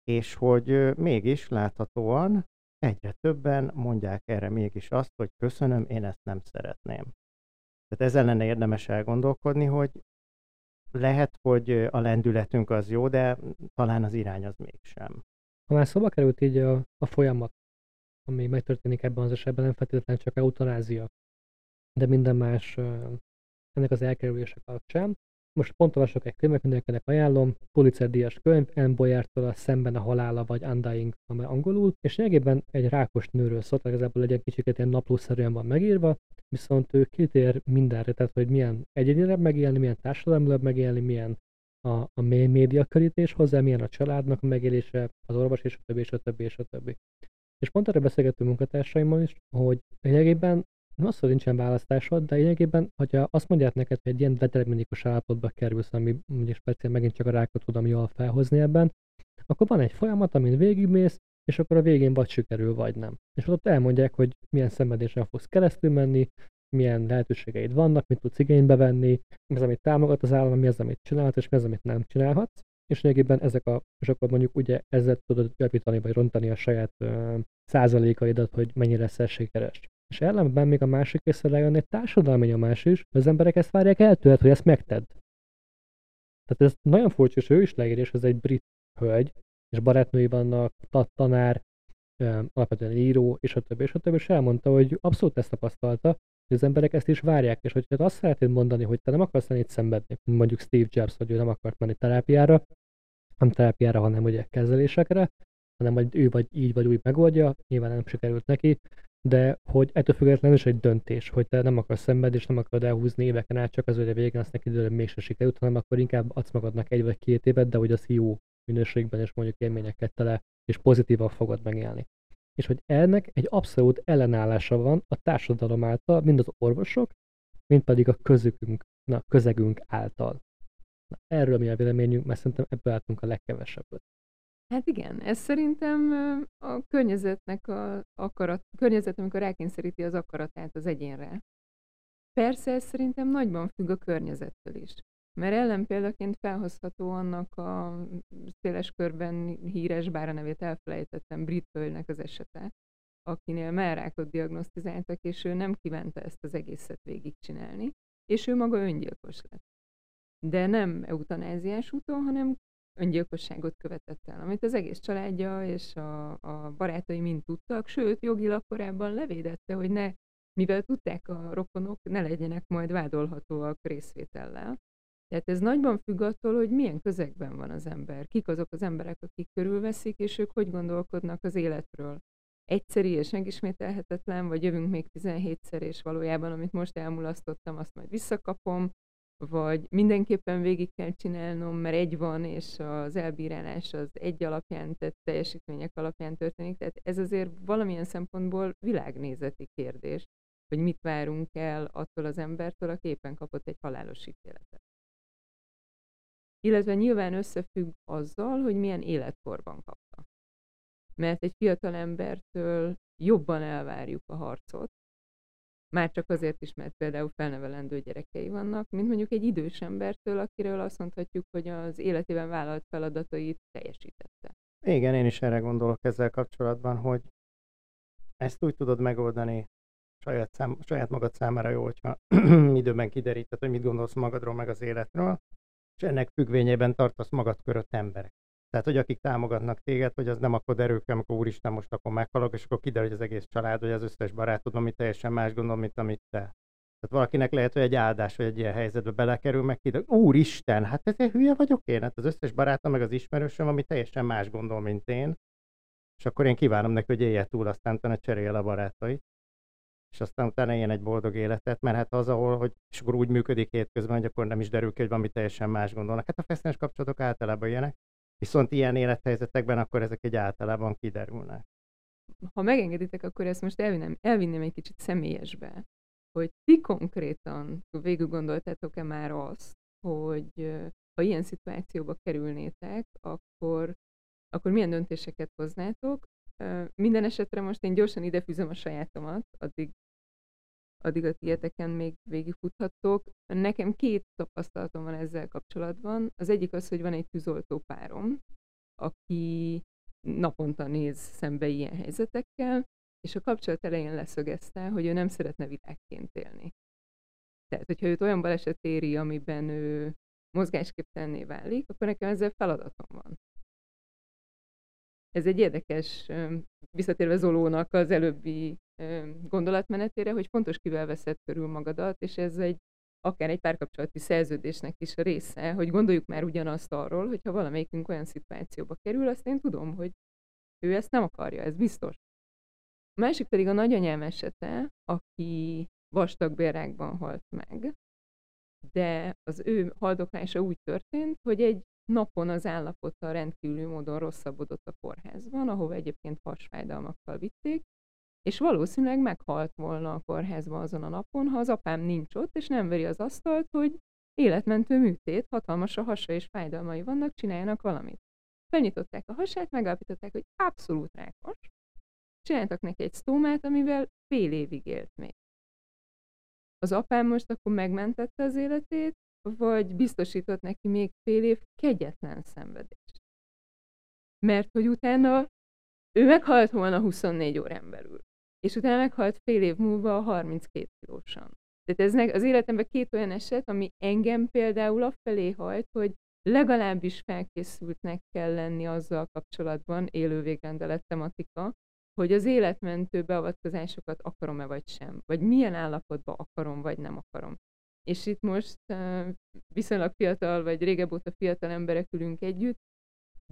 és hogy mégis láthatóan egyre többen mondják erre mégis azt, hogy köszönöm, én ezt nem szeretném. Tehát ezzel lenne érdemes elgondolkodni, hogy lehet, hogy a lendületünk az jó, de talán az irány az mégsem. Ha már szóba került így a, a folyamat, ami megtörténik ebben az esetben, nem feltétlenül csak eutanázia, de minden más ennek az elkerülése kapcsán. Most pont olvasok egy könyvet, mindenkinek ajánlom, Pulitzer díjas könyv, Anne a Szemben a halála, vagy Undying, ami angolul, és lényegében egy rákos nőről szólt, igazából egy kicsit ilyen naplószerűen van megírva, viszont ő kitér mindenre, tehát hogy milyen egyénileg megélni, milyen társadalmilag megélni, milyen a, a média körítés hozzá, milyen a családnak megélése, az orvos és a többi, és a többi, és a többi. És pont erre beszélgettünk munkatársaimmal is, hogy lényegében nem az, hogy nincsen választásod, de lényegében, hogyha azt mondják neked, hogy egy ilyen determinikus állapotba kerülsz, ami ugye speciál megint csak a rákot tudom jól felhozni ebben, akkor van egy folyamat, amin végigmész, és akkor a végén vagy sikerül, vagy nem. És ott elmondják, hogy milyen szenvedésen fogsz keresztül menni, milyen lehetőségeid vannak, mit tudsz igénybe venni, mi az, amit támogat az állam, mi az, amit csinálhat, és mi az, amit nem csinálhatsz. És lényegében ezek a, és akkor mondjuk ugye ezzel tudod javítani, vagy rontani a saját ö, százalékaidat, hogy mennyire leszel sikeres. És ellenben még a másik része lejön egy társadalmi nyomás is, az emberek ezt várják el tőled, hogy ezt megted. Tehát ez nagyon furcsa, és ő is leír, és ez egy brit hölgy, és barátnői vannak, tanár, alapvetően író, és a többi, és a többi, és elmondta, hogy abszolút ezt tapasztalta, hogy az emberek ezt is várják, és hogyha azt szeretnéd mondani, hogy te nem akarsz ennyit szenvedni, mondjuk Steve Jobs, hogy ő nem akart menni terápiára, nem terápiára, hanem ugye kezelésekre, hanem hogy ő vagy így vagy úgy megoldja, nyilván nem sikerült neki, de hogy ettől függetlenül is egy döntés, hogy te nem akarsz szenvedni, és nem akarod elhúzni éveken át, csak az, hogy a végén azt neki időre mégse sikerült, hanem akkor inkább adsz magadnak egy vagy két évet, de hogy az jó minőségben és mondjuk élményeket tele, és pozitívan fogod megélni. És hogy ennek egy abszolút ellenállása van a társadalom által, mind az orvosok, mind pedig a közökünk, na, közegünk által. Na, erről mi a véleményünk, mert szerintem ebből álltunk a legkevesebbet. Hát igen, ez szerintem a környezetnek a akarat, a környezet, amikor rákényszeríti az akaratát az egyénre. Persze ez szerintem nagyban függ a környezettől is. Mert ellenpéldaként felhozható annak a széles körben híres, bár a nevét elfelejtettem, brit hölgynek az esete, akinél rákot diagnosztizáltak, és ő nem kívánta ezt az egészet végigcsinálni, és ő maga öngyilkos lett. De nem eutanáziás úton, hanem öngyilkosságot követett el, amit az egész családja és a, a barátai mind tudtak, sőt, jogilag korábban levédette, hogy ne, mivel tudták a rokonok, ne legyenek majd vádolhatóak részvétellel. Tehát ez nagyban függ attól, hogy milyen közegben van az ember, kik azok az emberek, akik körülveszik, és ők hogy gondolkodnak az életről. Egyszeri és megismételhetetlen, vagy jövünk még 17-szer, és valójában, amit most elmulasztottam, azt majd visszakapom, vagy mindenképpen végig kell csinálnom, mert egy van, és az elbírálás az egy alapján, tehát teljesítmények alapján történik. Tehát ez azért valamilyen szempontból világnézeti kérdés, hogy mit várunk el attól az embertől, aki éppen kapott egy halálos ítéletet. Illetve nyilván összefügg azzal, hogy milyen életkorban kapta. Mert egy fiatal embertől jobban elvárjuk a harcot, már csak azért is, mert például felnevelendő gyerekei vannak, mint mondjuk egy idős embertől, akiről azt mondhatjuk, hogy az életében vállalt feladatait teljesítette. Igen, én is erre gondolok ezzel kapcsolatban, hogy ezt úgy tudod megoldani saját, szám, saját magad számára jó, hogyha időben kideríted, hogy mit gondolsz magadról, meg az életről, és ennek függvényében tartasz magad körött emberek. Tehát, hogy akik támogatnak téged, hogy az nem akkor erők, amikor úristen most akkor meghalok, és akkor kiderül, hogy az egész család, vagy az összes barátod, ami teljesen más gondol, mint amit te. Tehát valakinek lehet, hogy egy áldás, hogy egy ilyen helyzetbe belekerül, meg kiderül, úristen, hát ez hülye vagyok én, hát az összes barátom, meg az ismerősöm, ami teljesen más gondol, mint én. És akkor én kívánom neki, hogy élje túl, aztán utána cserél a barátait. És aztán utána ilyen egy boldog életet, mert hát az, ahol, hogy és akkor úgy működik hétközben, hogy akkor nem is derül ki, hogy valami teljesen más gondolnak. Hát a feszes kapcsolatok általában ilyenek. Viszont ilyen élethelyzetekben akkor ezek egy általában kiderülnek. Ha megengeditek, akkor ezt most elvinném, elvinném egy kicsit személyesbe, hogy ti konkrétan végül gondoltátok-e már azt, hogy ha ilyen szituációba kerülnétek, akkor, akkor milyen döntéseket hoznátok. Minden esetre most én gyorsan idefűzöm a sajátomat, addig addig a tieteken még végigfuthattok. Nekem két tapasztalatom van ezzel kapcsolatban. Az egyik az, hogy van egy tűzoltó párom, aki naponta néz szembe ilyen helyzetekkel, és a kapcsolat elején leszögezte, hogy ő nem szeretne világként élni. Tehát, hogyha őt olyan baleset éri, amiben ő mozgásképtelenné válik, akkor nekem ezzel feladatom van. Ez egy érdekes, visszatérve Zolónak az előbbi gondolatmenetére, hogy fontos kivel veszed körül magadat, és ez egy akár egy párkapcsolati szerződésnek is a része, hogy gondoljuk már ugyanazt arról, hogyha valamelyikünk olyan szituációba kerül, azt én tudom, hogy ő ezt nem akarja, ez biztos. A másik pedig a nagyanyám esete, aki vastagbélrákban halt meg, de az ő haldoklása úgy történt, hogy egy napon az állapota rendkívüli módon rosszabbodott a kórházban, ahova egyébként hasfájdalmakkal vitték, és valószínűleg meghalt volna a kórházban azon a napon, ha az apám nincs ott, és nem veri az asztalt, hogy életmentő műtét, hatalmas a hasa és fájdalmai vannak, csináljanak valamit. Felnyitották a hasát, megállapították, hogy abszolút rákos, csináltak neki egy sztómát, amivel fél évig élt még. Az apám most akkor megmentette az életét, vagy biztosított neki még fél év kegyetlen szenvedést. Mert hogy utána ő meghalt volna 24 órán belül, és utána meghalt fél év múlva a 32 kilósan. Tehát ez az életemben két olyan eset, ami engem például afelé hajt, hogy legalábbis felkészültnek kell lenni azzal kapcsolatban, élő végrendelet tematika, hogy az életmentő beavatkozásokat akarom-e vagy sem, vagy milyen állapotban akarom, vagy nem akarom. És itt most viszonylag fiatal, vagy régebb óta fiatal emberek ülünk együtt,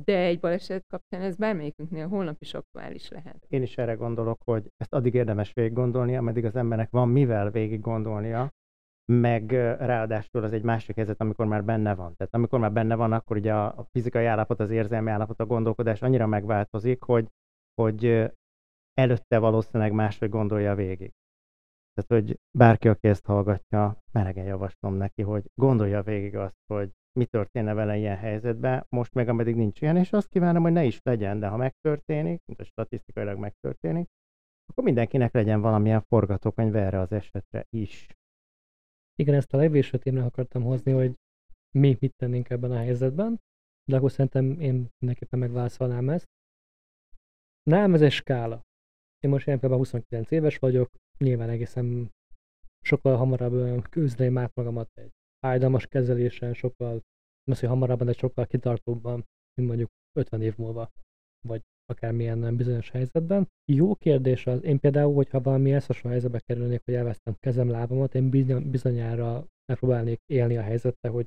de egy baleset kapcsán ez bármelyikünknél holnap is aktuális lehet. Én is erre gondolok, hogy ezt addig érdemes végig gondolnia, ameddig az embernek van mivel végig gondolnia, meg ráadásul az egy másik helyzet, amikor már benne van. Tehát amikor már benne van, akkor ugye a, a fizikai állapot, az érzelmi állapot, a gondolkodás annyira megváltozik, hogy, hogy előtte valószínűleg máshogy gondolja végig. Tehát, hogy bárki, aki ezt hallgatja, melegen javaslom neki, hogy gondolja végig azt, hogy mi történne vele ilyen helyzetben, most meg ameddig nincs ilyen, és azt kívánom, hogy ne is legyen, de ha megtörténik, mint a statisztikailag megtörténik, akkor mindenkinek legyen valamilyen forgatókönyv erre az esetre is. Igen, ezt a legvéső témre akartam hozni, hogy mi mit tennénk ebben a helyzetben, de akkor szerintem én mindenképpen megválaszolnám ezt. Nem, ez egy skála. Én most jelenleg 29 éves vagyok, nyilván egészen sokkal hamarabb küzdeném át magamat egy fájdalmas kezelésen, sokkal, nem hogy hamarabb, de sokkal kitartóbban, mint mondjuk 50 év múlva, vagy akármilyen bizonyos helyzetben. Jó kérdés az, én például, hogyha valami eszasó helyzetbe kerülnék, hogy elvesztem kezem, lábamat, én bizonyára megpróbálnék élni a helyzettel, hogy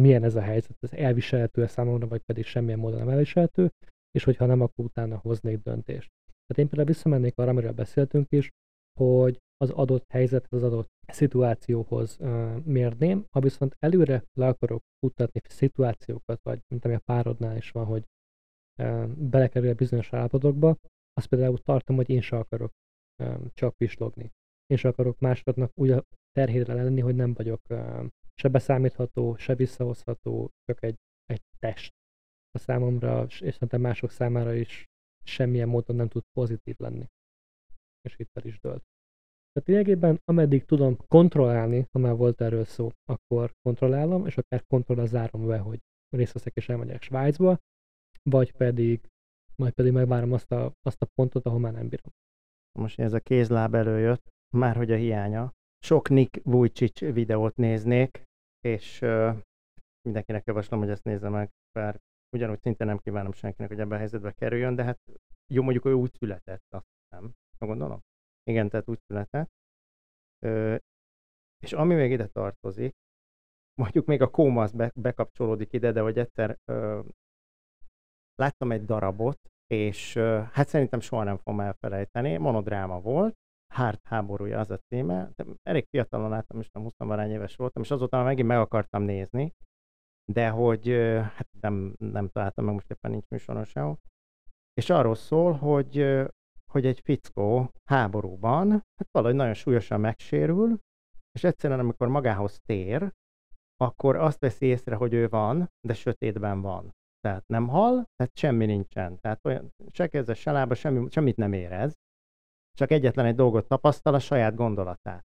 milyen ez a helyzet, ez elviselhető -e számomra, vagy pedig semmilyen módon nem elviselhető, és hogyha nem, akkor utána hoznék döntést. Tehát én például visszamennék arra, amiről beszéltünk is, hogy az adott helyzethez, az adott szituációhoz uh, mérném. Ha viszont előre le akarok futtatni szituációkat, vagy mint ami a párodnál is van, hogy uh, belekerül a bizonyos állapotokba, azt például tartom, hogy én se akarok um, csak pislogni. Én se akarok másoknak úgy a terhére lenni, hogy nem vagyok um, se beszámítható, se visszahozható, csak egy, egy test. A számomra, és szerintem mások számára is semmilyen módon nem tud pozitív lenni. És itt el is dölt. Tehát lényegében, ameddig tudom kontrollálni, ha már volt erről szó, akkor kontrollálom, és akár kontrollra zárom be, hogy részt veszek és elmegyek Svájcba, vagy pedig, majd pedig megvárom azt a, azt a pontot, ahol már nem bírom. Most ez a kézláb előjött, már hogy a hiánya. Sok Nick Vujicic videót néznék, és uh, mindenkinek javaslom, hogy ezt nézze meg, bár ugyanúgy szinte nem kívánom senkinek, hogy ebben a helyzetbe kerüljön, de hát jó, mondjuk ő úgy született, azt nem, gondolom. Igen, tehát úgy született. Ö, és ami még ide tartozik, mondjuk még a kóma az be, bekapcsolódik ide, de hogy egyszer ö, láttam egy darabot, és ö, hát szerintem soha nem fogom elfelejteni, monodráma volt, Hárt háborúja az a címe, de elég fiatalon láttam, és nem 20 varány éves voltam, és azóta már megint meg akartam nézni, de hogy hát nem, nem találtam meg, most éppen nincs műsoron sehol. És arról szól, hogy hogy egy fickó háborúban hát valahogy nagyon súlyosan megsérül, és egyszerűen amikor magához tér, akkor azt veszi észre, hogy ő van, de sötétben van. Tehát nem hal, tehát semmi nincsen. Tehát olyan, se kezdve, se lába, semmi, semmit nem érez, csak egyetlen egy dolgot tapasztal, a saját gondolatát.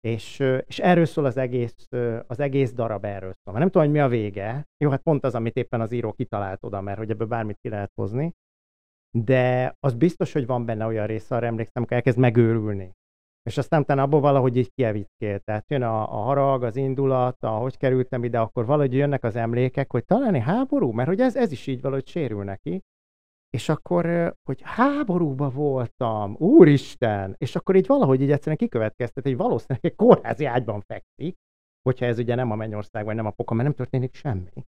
És, és erről szól az egész, az egész darab erről szól. Nem tudom, hogy mi a vége. Jó, hát pont az, amit éppen az író kitalált oda, mert hogy ebből bármit ki lehet hozni de az biztos, hogy van benne olyan része, arra emlékszem, amikor elkezd megőrülni. És aztán utána abból valahogy így kievickél. Tehát jön a, a harag, az indulat, a, hogy kerültem ide, akkor valahogy jönnek az emlékek, hogy talán egy háború, mert hogy ez, ez is így valahogy sérül neki. És akkor, hogy háborúba voltam, úristen! És akkor így valahogy így egyszerűen kikövetkeztet, hogy valószínűleg egy kórházi ágyban fekszik, hogyha ez ugye nem a mennyország, vagy nem a poka, mert nem történik semmi.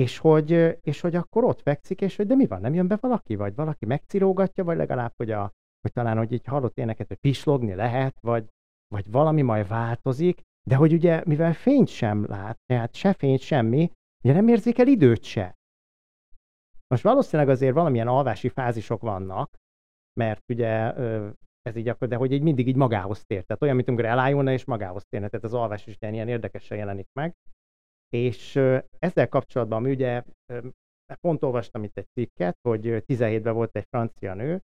És hogy, és hogy akkor ott fekszik, és hogy de mi van, nem jön be valaki, vagy valaki megcirógatja, vagy legalább, hogy, a, hogy talán, hogy így hallott éneket, hogy pislogni lehet, vagy, vagy valami majd változik, de hogy ugye, mivel fényt sem lát, tehát se fényt, semmi, ugye nem érzékel időt se. Most valószínűleg azért valamilyen alvási fázisok vannak, mert ugye ez így akkor, de hogy így mindig így magához tér. Tehát olyan, mint amikor elájulna és magához térne. Tehát az alvás is ilyen érdekesen jelenik meg. És ezzel kapcsolatban, ami ugye pont olvastam itt egy cikket, hogy 17-ben volt egy francia nő,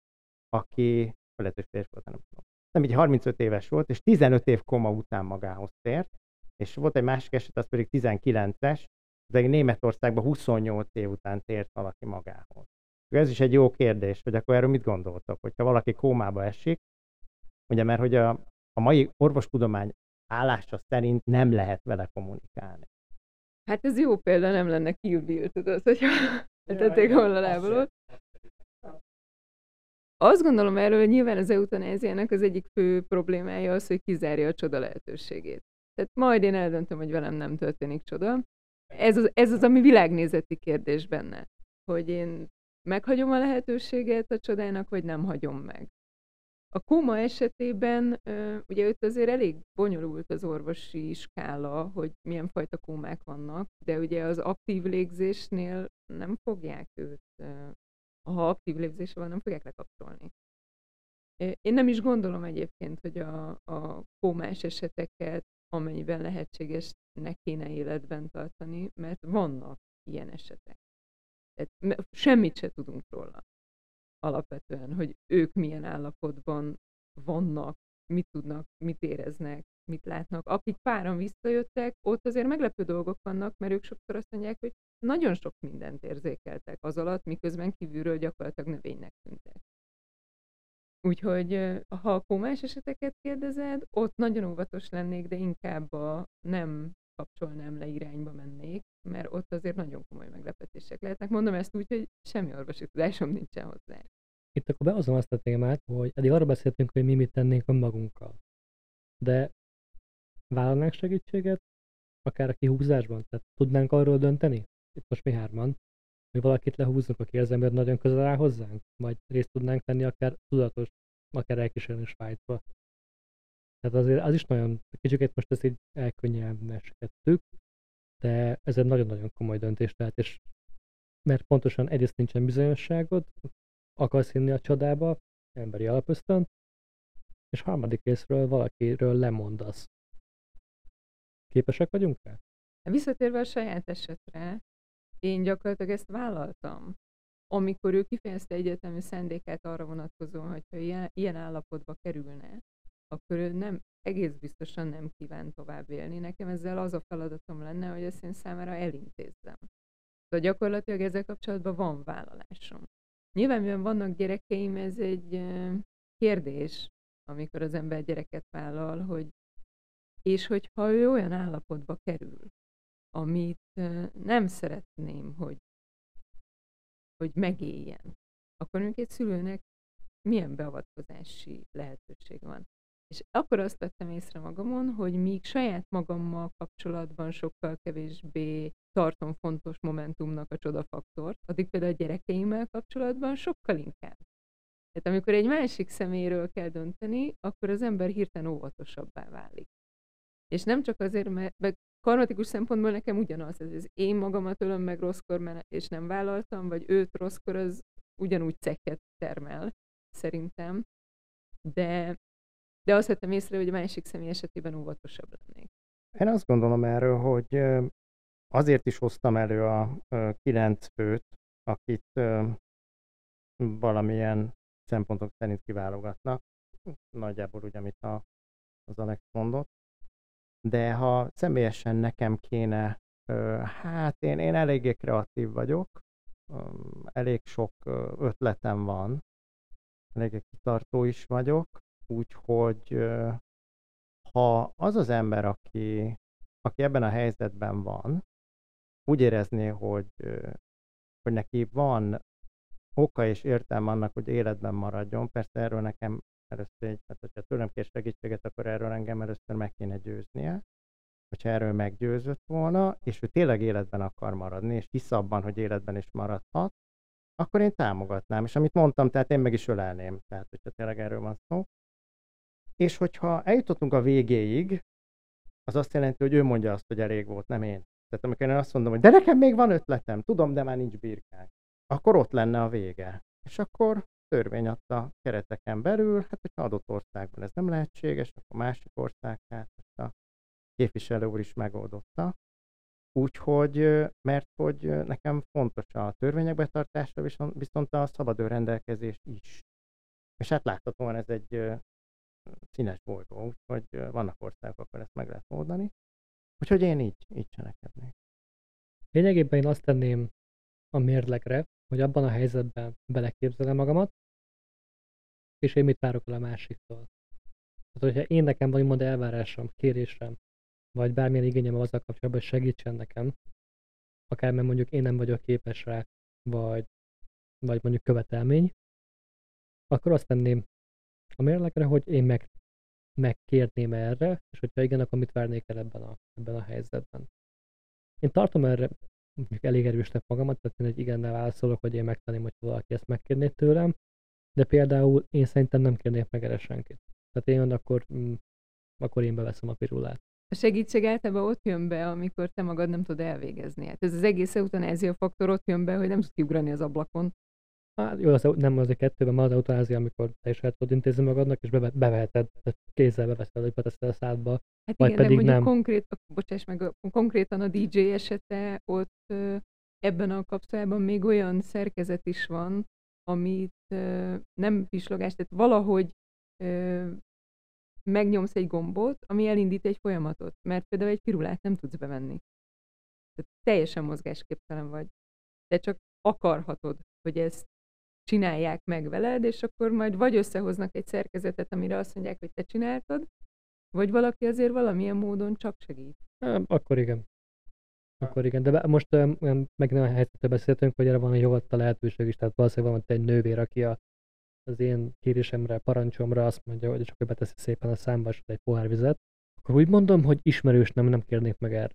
aki, lehet, hogy férfi volt, nem tudom. Nem, így 35 éves volt, és 15 év koma után magához tért, és volt egy másik eset, az pedig 19-es, de Németországban 28 év után tért valaki magához. Ez is egy jó kérdés, hogy akkor erről mit gondoltok, hogyha valaki kómába esik, ugye mert hogy a, a mai orvostudomány állása szerint nem lehet vele kommunikálni. Hát ez jó példa, nem lenne Kill Bill, tudod, hogyha tették volna lábalót. Azt gondolom erről, hogy nyilván az eutanáziának az egyik fő problémája az, hogy kizárja a csoda lehetőségét. Tehát majd én eldöntöm, hogy velem nem történik csoda. Ez az, ez az ami világnézeti kérdés benne, hogy én meghagyom a lehetőséget a csodának, vagy nem hagyom meg. A kóma esetében ugye itt azért elég bonyolult az orvosi skála, hogy milyen fajta kómák vannak, de ugye az aktív légzésnél nem fogják őt, ha aktív légzése van, nem fogják lekapcsolni. Én nem is gondolom egyébként, hogy a, a kómás eseteket, amennyiben lehetséges, ne kéne életben tartani, mert vannak ilyen esetek. Tehát semmit se tudunk róla alapvetően, hogy ők milyen állapotban vannak, mit tudnak, mit éreznek, mit látnak. Akik páran visszajöttek, ott azért meglepő dolgok vannak, mert ők sokszor azt mondják, hogy nagyon sok mindent érzékeltek az alatt, miközben kívülről gyakorlatilag növénynek tűntek. Úgyhogy ha a kómás eseteket kérdezed, ott nagyon óvatos lennék, de inkább a nem kapcsolnám le irányba mennék, mert ott azért nagyon komoly meglepetések lehetnek. Mondom ezt úgy, hogy semmi orvosi tudásom nincsen hozzá. Itt akkor behozom azt a témát, hogy eddig arra beszéltünk, hogy mi mit tennénk önmagunkkal. De vállalnánk segítséget, akár a kihúzásban? Tehát tudnánk arról dönteni, itt most mi hárman, hogy valakit lehúzzunk, aki az ember nagyon közel áll hozzánk, majd részt tudnánk tenni akár tudatos, akár elkísérni Svájcba. Tehát azért az is nagyon, kicsit most ezt így elkönnyelmeskedtük, de ez egy nagyon-nagyon komoly döntés lehet, és mert pontosan egyrészt nincsen bizonyosságod, akarsz hinni a csodába, emberi alapösztön, és harmadik részről valakiről lemondasz. Képesek vagyunk rá? Visszatérve a saját esetre, én gyakorlatilag ezt vállaltam. Amikor ő kifejezte egyetemű szendékát arra vonatkozóan, hogy ha ilyen, ilyen állapotba kerülne, akkor ő nem, egész biztosan nem kíván tovább élni. Nekem ezzel az a feladatom lenne, hogy ezt én számára elintézzem. Tehát gyakorlatilag ezzel kapcsolatban van vállalásom. Nyilván, mivel vannak gyerekeim, ez egy kérdés, amikor az ember gyereket vállal, hogy és hogyha ő olyan állapotba kerül, amit nem szeretném, hogy, hogy megéljen, akkor mondjuk egy szülőnek milyen beavatkozási lehetőség van. És akkor azt vettem észre magamon, hogy míg saját magammal kapcsolatban sokkal kevésbé tartom fontos momentumnak a csodafaktort, addig például a gyerekeimmel kapcsolatban sokkal inkább. Tehát amikor egy másik személyről kell dönteni, akkor az ember hirtelen óvatosabbá válik. És nem csak azért, mert, mert karmatikus szempontból nekem ugyanaz, ez az én magamat ölöm meg rosszkor, és nem vállaltam, vagy őt rosszkor, az ugyanúgy cekket termel, szerintem. De de azt vettem észre, hogy a másik személy esetében óvatosabb lennék. Én azt gondolom erről, hogy azért is hoztam elő a kilenc főt, akit valamilyen szempontok szerint kiválogatnak. Nagyjából úgy, amit a, az Alex mondott. De ha személyesen nekem kéne, hát én, én eléggé kreatív vagyok, elég sok ötletem van, eléggé kitartó is vagyok, Úgyhogy ha az az ember, aki, aki ebben a helyzetben van, úgy érezné, hogy, hogy neki van oka és értelme annak, hogy életben maradjon, persze erről nekem először, egy, tehát hogyha tőlem kér segítséget, akkor erről engem először meg kéne győznie, hogyha erről meggyőzött volna, és ő tényleg életben akar maradni, és hisz abban, hogy életben is maradhat, akkor én támogatnám. És amit mondtam, tehát én meg is ölelném. Tehát, hogyha tényleg erről van szó. És hogyha eljutottunk a végéig, az azt jelenti, hogy ő mondja azt, hogy elég volt, nem én. Tehát amikor én azt mondom, hogy de nekem még van ötletem, tudom, de már nincs birkánk, akkor ott lenne a vége. És akkor törvény adta kereteken belül, hát hogyha adott országban ez nem lehetséges, akkor másik ország, hát a képviselő úr is megoldotta. Úgyhogy, mert hogy nekem fontos a törvények betartása, viszont, a szabad rendelkezés is. És hát láthatóan ez egy színes bolygó, úgyhogy vannak országok, akkor ezt meg lehet oldani. Úgyhogy én így, így cselekednék. Lényegében én azt tenném a mérlegre, hogy abban a helyzetben beleképzelem magamat, és én mit várok el a másiktól. Tehát, hogyha én nekem van úgymond elvárásom, kérésem, vagy bármilyen igényem azzal kapcsolatban, hogy segítsen nekem, akár mert mondjuk én nem vagyok képes rá, vagy, vagy mondjuk követelmény, akkor azt tenném a mérlegre, hogy én meg, megkérném erre, és hogyha igen, akkor mit várnék el ebben a, ebben a helyzetben. Én tartom erre mondjuk elég erősnek magamat, tehát én egy igennel válaszolok, hogy én megtenném, hogy valaki ezt megkérné tőlem, de például én szerintem nem kérnék meg erre senkit. Tehát én akkor, mm, akkor én beveszem a pirulát. A segítség általában ott jön be, amikor te magad nem tudod elvégezni. Hát ez az egész eutanázia faktor ott jön be, hogy nem tudsz kiugrani az ablakon. Hát jó, az, nem az a kettőben, már az eutanázia, amikor te is el tudod intézni magadnak, és beve, beveheted, kézzel beveszed, hogy beteszed a szádba. Hát vagy igen, pedig de nem. Konkrét, bocsáss meg, konkrétan a DJ esete ott ebben a kapszulában még olyan szerkezet is van, amit nem pislogás, tehát valahogy megnyomsz egy gombot, ami elindít egy folyamatot, mert például egy pirulát nem tudsz bevenni. Tehát teljesen mozgásképtelen vagy. De csak akarhatod, hogy ezt csinálják meg veled, és akkor majd vagy összehoznak egy szerkezetet, amire azt mondják, hogy te csináltad, vagy valaki azért valamilyen módon csak segít. Akkor igen. Akkor igen, de most meg nem a helyzetre beszéltünk, hogy erre van jogatta lehetőség is, tehát valószínűleg van egy nővér, aki a, az én kérésemre, parancsomra azt mondja, hogy csak beteszi szépen a számba, és egy pohár vizet, akkor úgy mondom, hogy ismerős nem, nem kérnék meg erre,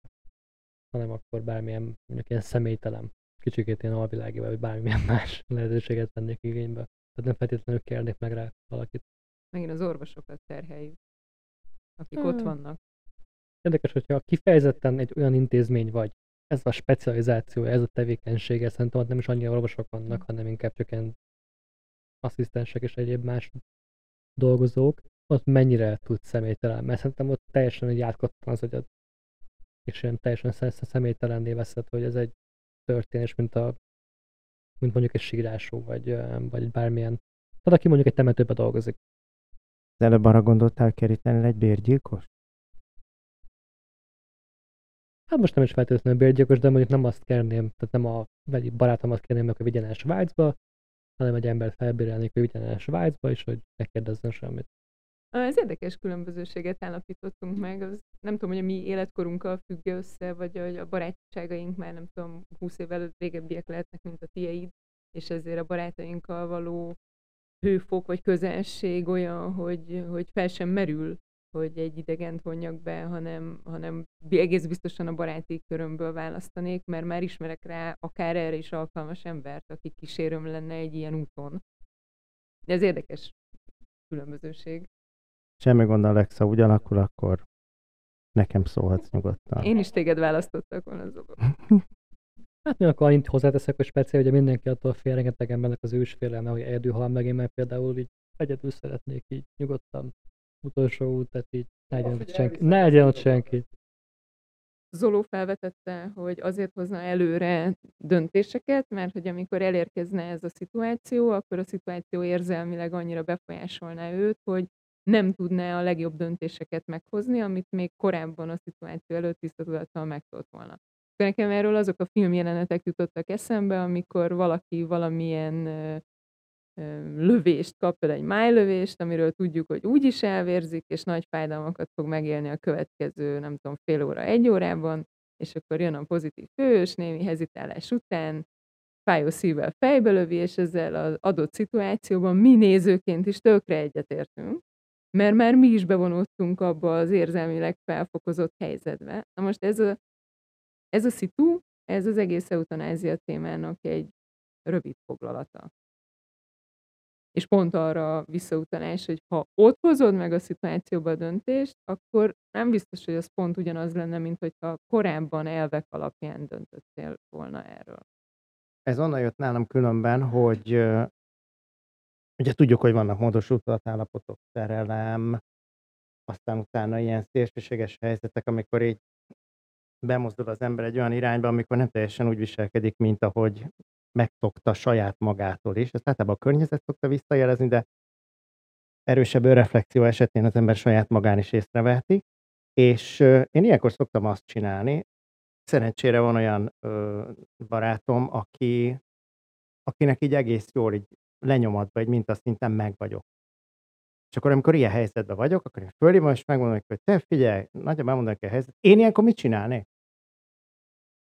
hanem akkor bármilyen, mondjuk ilyen személytelen, kicsikét ilyen alvilági, vagy bármilyen más lehetőséget vennék igénybe. Tehát nem feltétlenül kérnék meg rá valakit. Megint az orvosokat terheljük, akik hmm. ott vannak. Érdekes, hogyha kifejezetten egy olyan intézmény vagy, ez a specializáció, ez a tevékenysége, szerintem ott nem is annyira orvosok vannak, hanem inkább csak ilyen asszisztensek és egyéb más dolgozók, ott mennyire tud személytelen, mert szerintem ott teljesen egy átkottan az agyad, és ilyen teljesen személytelenné veszed, hogy ez egy történés, mint a mint mondjuk egy sírású, vagy, vagy bármilyen. Tehát aki mondjuk egy temetőbe dolgozik. Az előbb arra gondoltál keríteni egy bérgyilkos? Hát most nem is feltétlenül bérgyilkos, de mondjuk nem azt kérném, tehát nem a barátomat kérném meg, hogy vigyen el Svájcba, hanem egy embert felbérelnék, hogy vigyen el Svájcba, és hogy ne kérdezzen semmit. Ez érdekes különbözőséget állapítottunk meg. Az, nem tudom, hogy a mi életkorunkkal függ össze, vagy a barátságaink már nem tudom, 20 évvel régebbiek lehetnek, mint a tieid, és ezért a barátainkkal való hőfok vagy közelség olyan, hogy, hogy fel sem merül hogy egy idegent vonjak be, hanem, hanem egész biztosan a baráti körömből választanék, mert már ismerek rá akár erre is alkalmas embert, aki kísérőm lenne egy ilyen úton. De ez érdekes különbözőség. Semmi gond, Alexa, úgy alakul, akkor nekem szólhatsz nyugodtan. Én is téged választottak volna az Hát mi akkor annyit hozzáteszek, hogy speciál, hogy mindenki attól fél, rengeteg embernek az ősfélelme, hogy egyedül hal meg, én meg például így egyedül szeretnék így nyugodtan utolsó út, tehát így ne legyen ott senki. Ne legyen ott senki. Zoló felvetette, hogy azért hozna előre döntéseket, mert hogy amikor elérkezne ez a szituáció, akkor a szituáció érzelmileg annyira befolyásolná őt, hogy nem tudná a legjobb döntéseket meghozni, amit még korábban a szituáció előtt tisztatudattal megtolt volna. Nekem erről azok a filmjelenetek jutottak eszembe, amikor valaki valamilyen lövést kap, például egy májlövést, amiről tudjuk, hogy úgy is elvérzik, és nagy fájdalmakat fog megélni a következő, nem tudom, fél óra, egy órában, és akkor jön a pozitív fős, némi hezitálás után, fájó szívvel fejbe lövi, és ezzel az adott szituációban mi nézőként is tökre egyetértünk, mert már mi is bevonultunk abba az érzelmileg felfokozott helyzetbe. Na most ez a, ez a szitu, ez az egész eutanázia témának egy rövid foglalata És pont arra visszautalás, hogy ha ott hozod meg a szituációba a döntést, akkor nem biztos, hogy az pont ugyanaz lenne, mint hogyha korábban elvek alapján döntöttél volna erről. Ez onnan jött nálam különben, hogy ugye tudjuk, hogy vannak módosult állapotok, szerelem, aztán utána ilyen szélsőséges helyzetek, amikor így bemozdul az ember egy olyan irányba, amikor nem teljesen úgy viselkedik, mint ahogy megszokta saját magától is. Ezt általában a környezet szokta visszajelezni, de erősebb önreflexió esetén az ember saját magán is észreveheti. És én ilyenkor szoktam azt csinálni, szerencsére van olyan ö, barátom, aki, akinek így egész jól így lenyomatba, egy mintaszinten meg vagyok. És akkor, amikor ilyen helyzetben vagyok, akkor én fölhívom, és megmondom hogy te figyelj, nagyon elmondanak a helyzet. Én ilyenkor mit csinálnék?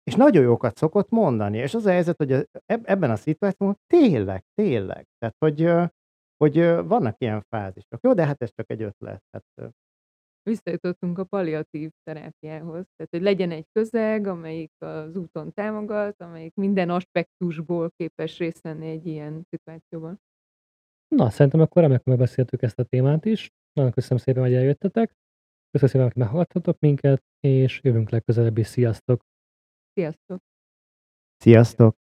És nagyon jókat szokott mondani. És az a helyzet, hogy ebben a szituációban tényleg, tényleg. Tehát, hogy, hogy vannak ilyen fázisok. Jó, de hát ez csak egy ötlet. Hát, Visszajutottunk a palliatív terápiához. Tehát, hogy legyen egy közeg, amelyik az úton támogat, amelyik minden aspektusból képes részt venni egy ilyen szituációban. Na, szerintem akkor remekül megbeszéltük ezt a témát is. Nagyon köszönöm szépen, hogy eljöttetek. Köszönöm szépen, hogy meghallgattatok minket, és jövünk legközelebb is. Sziasztok! Sziasztok! Sziasztok!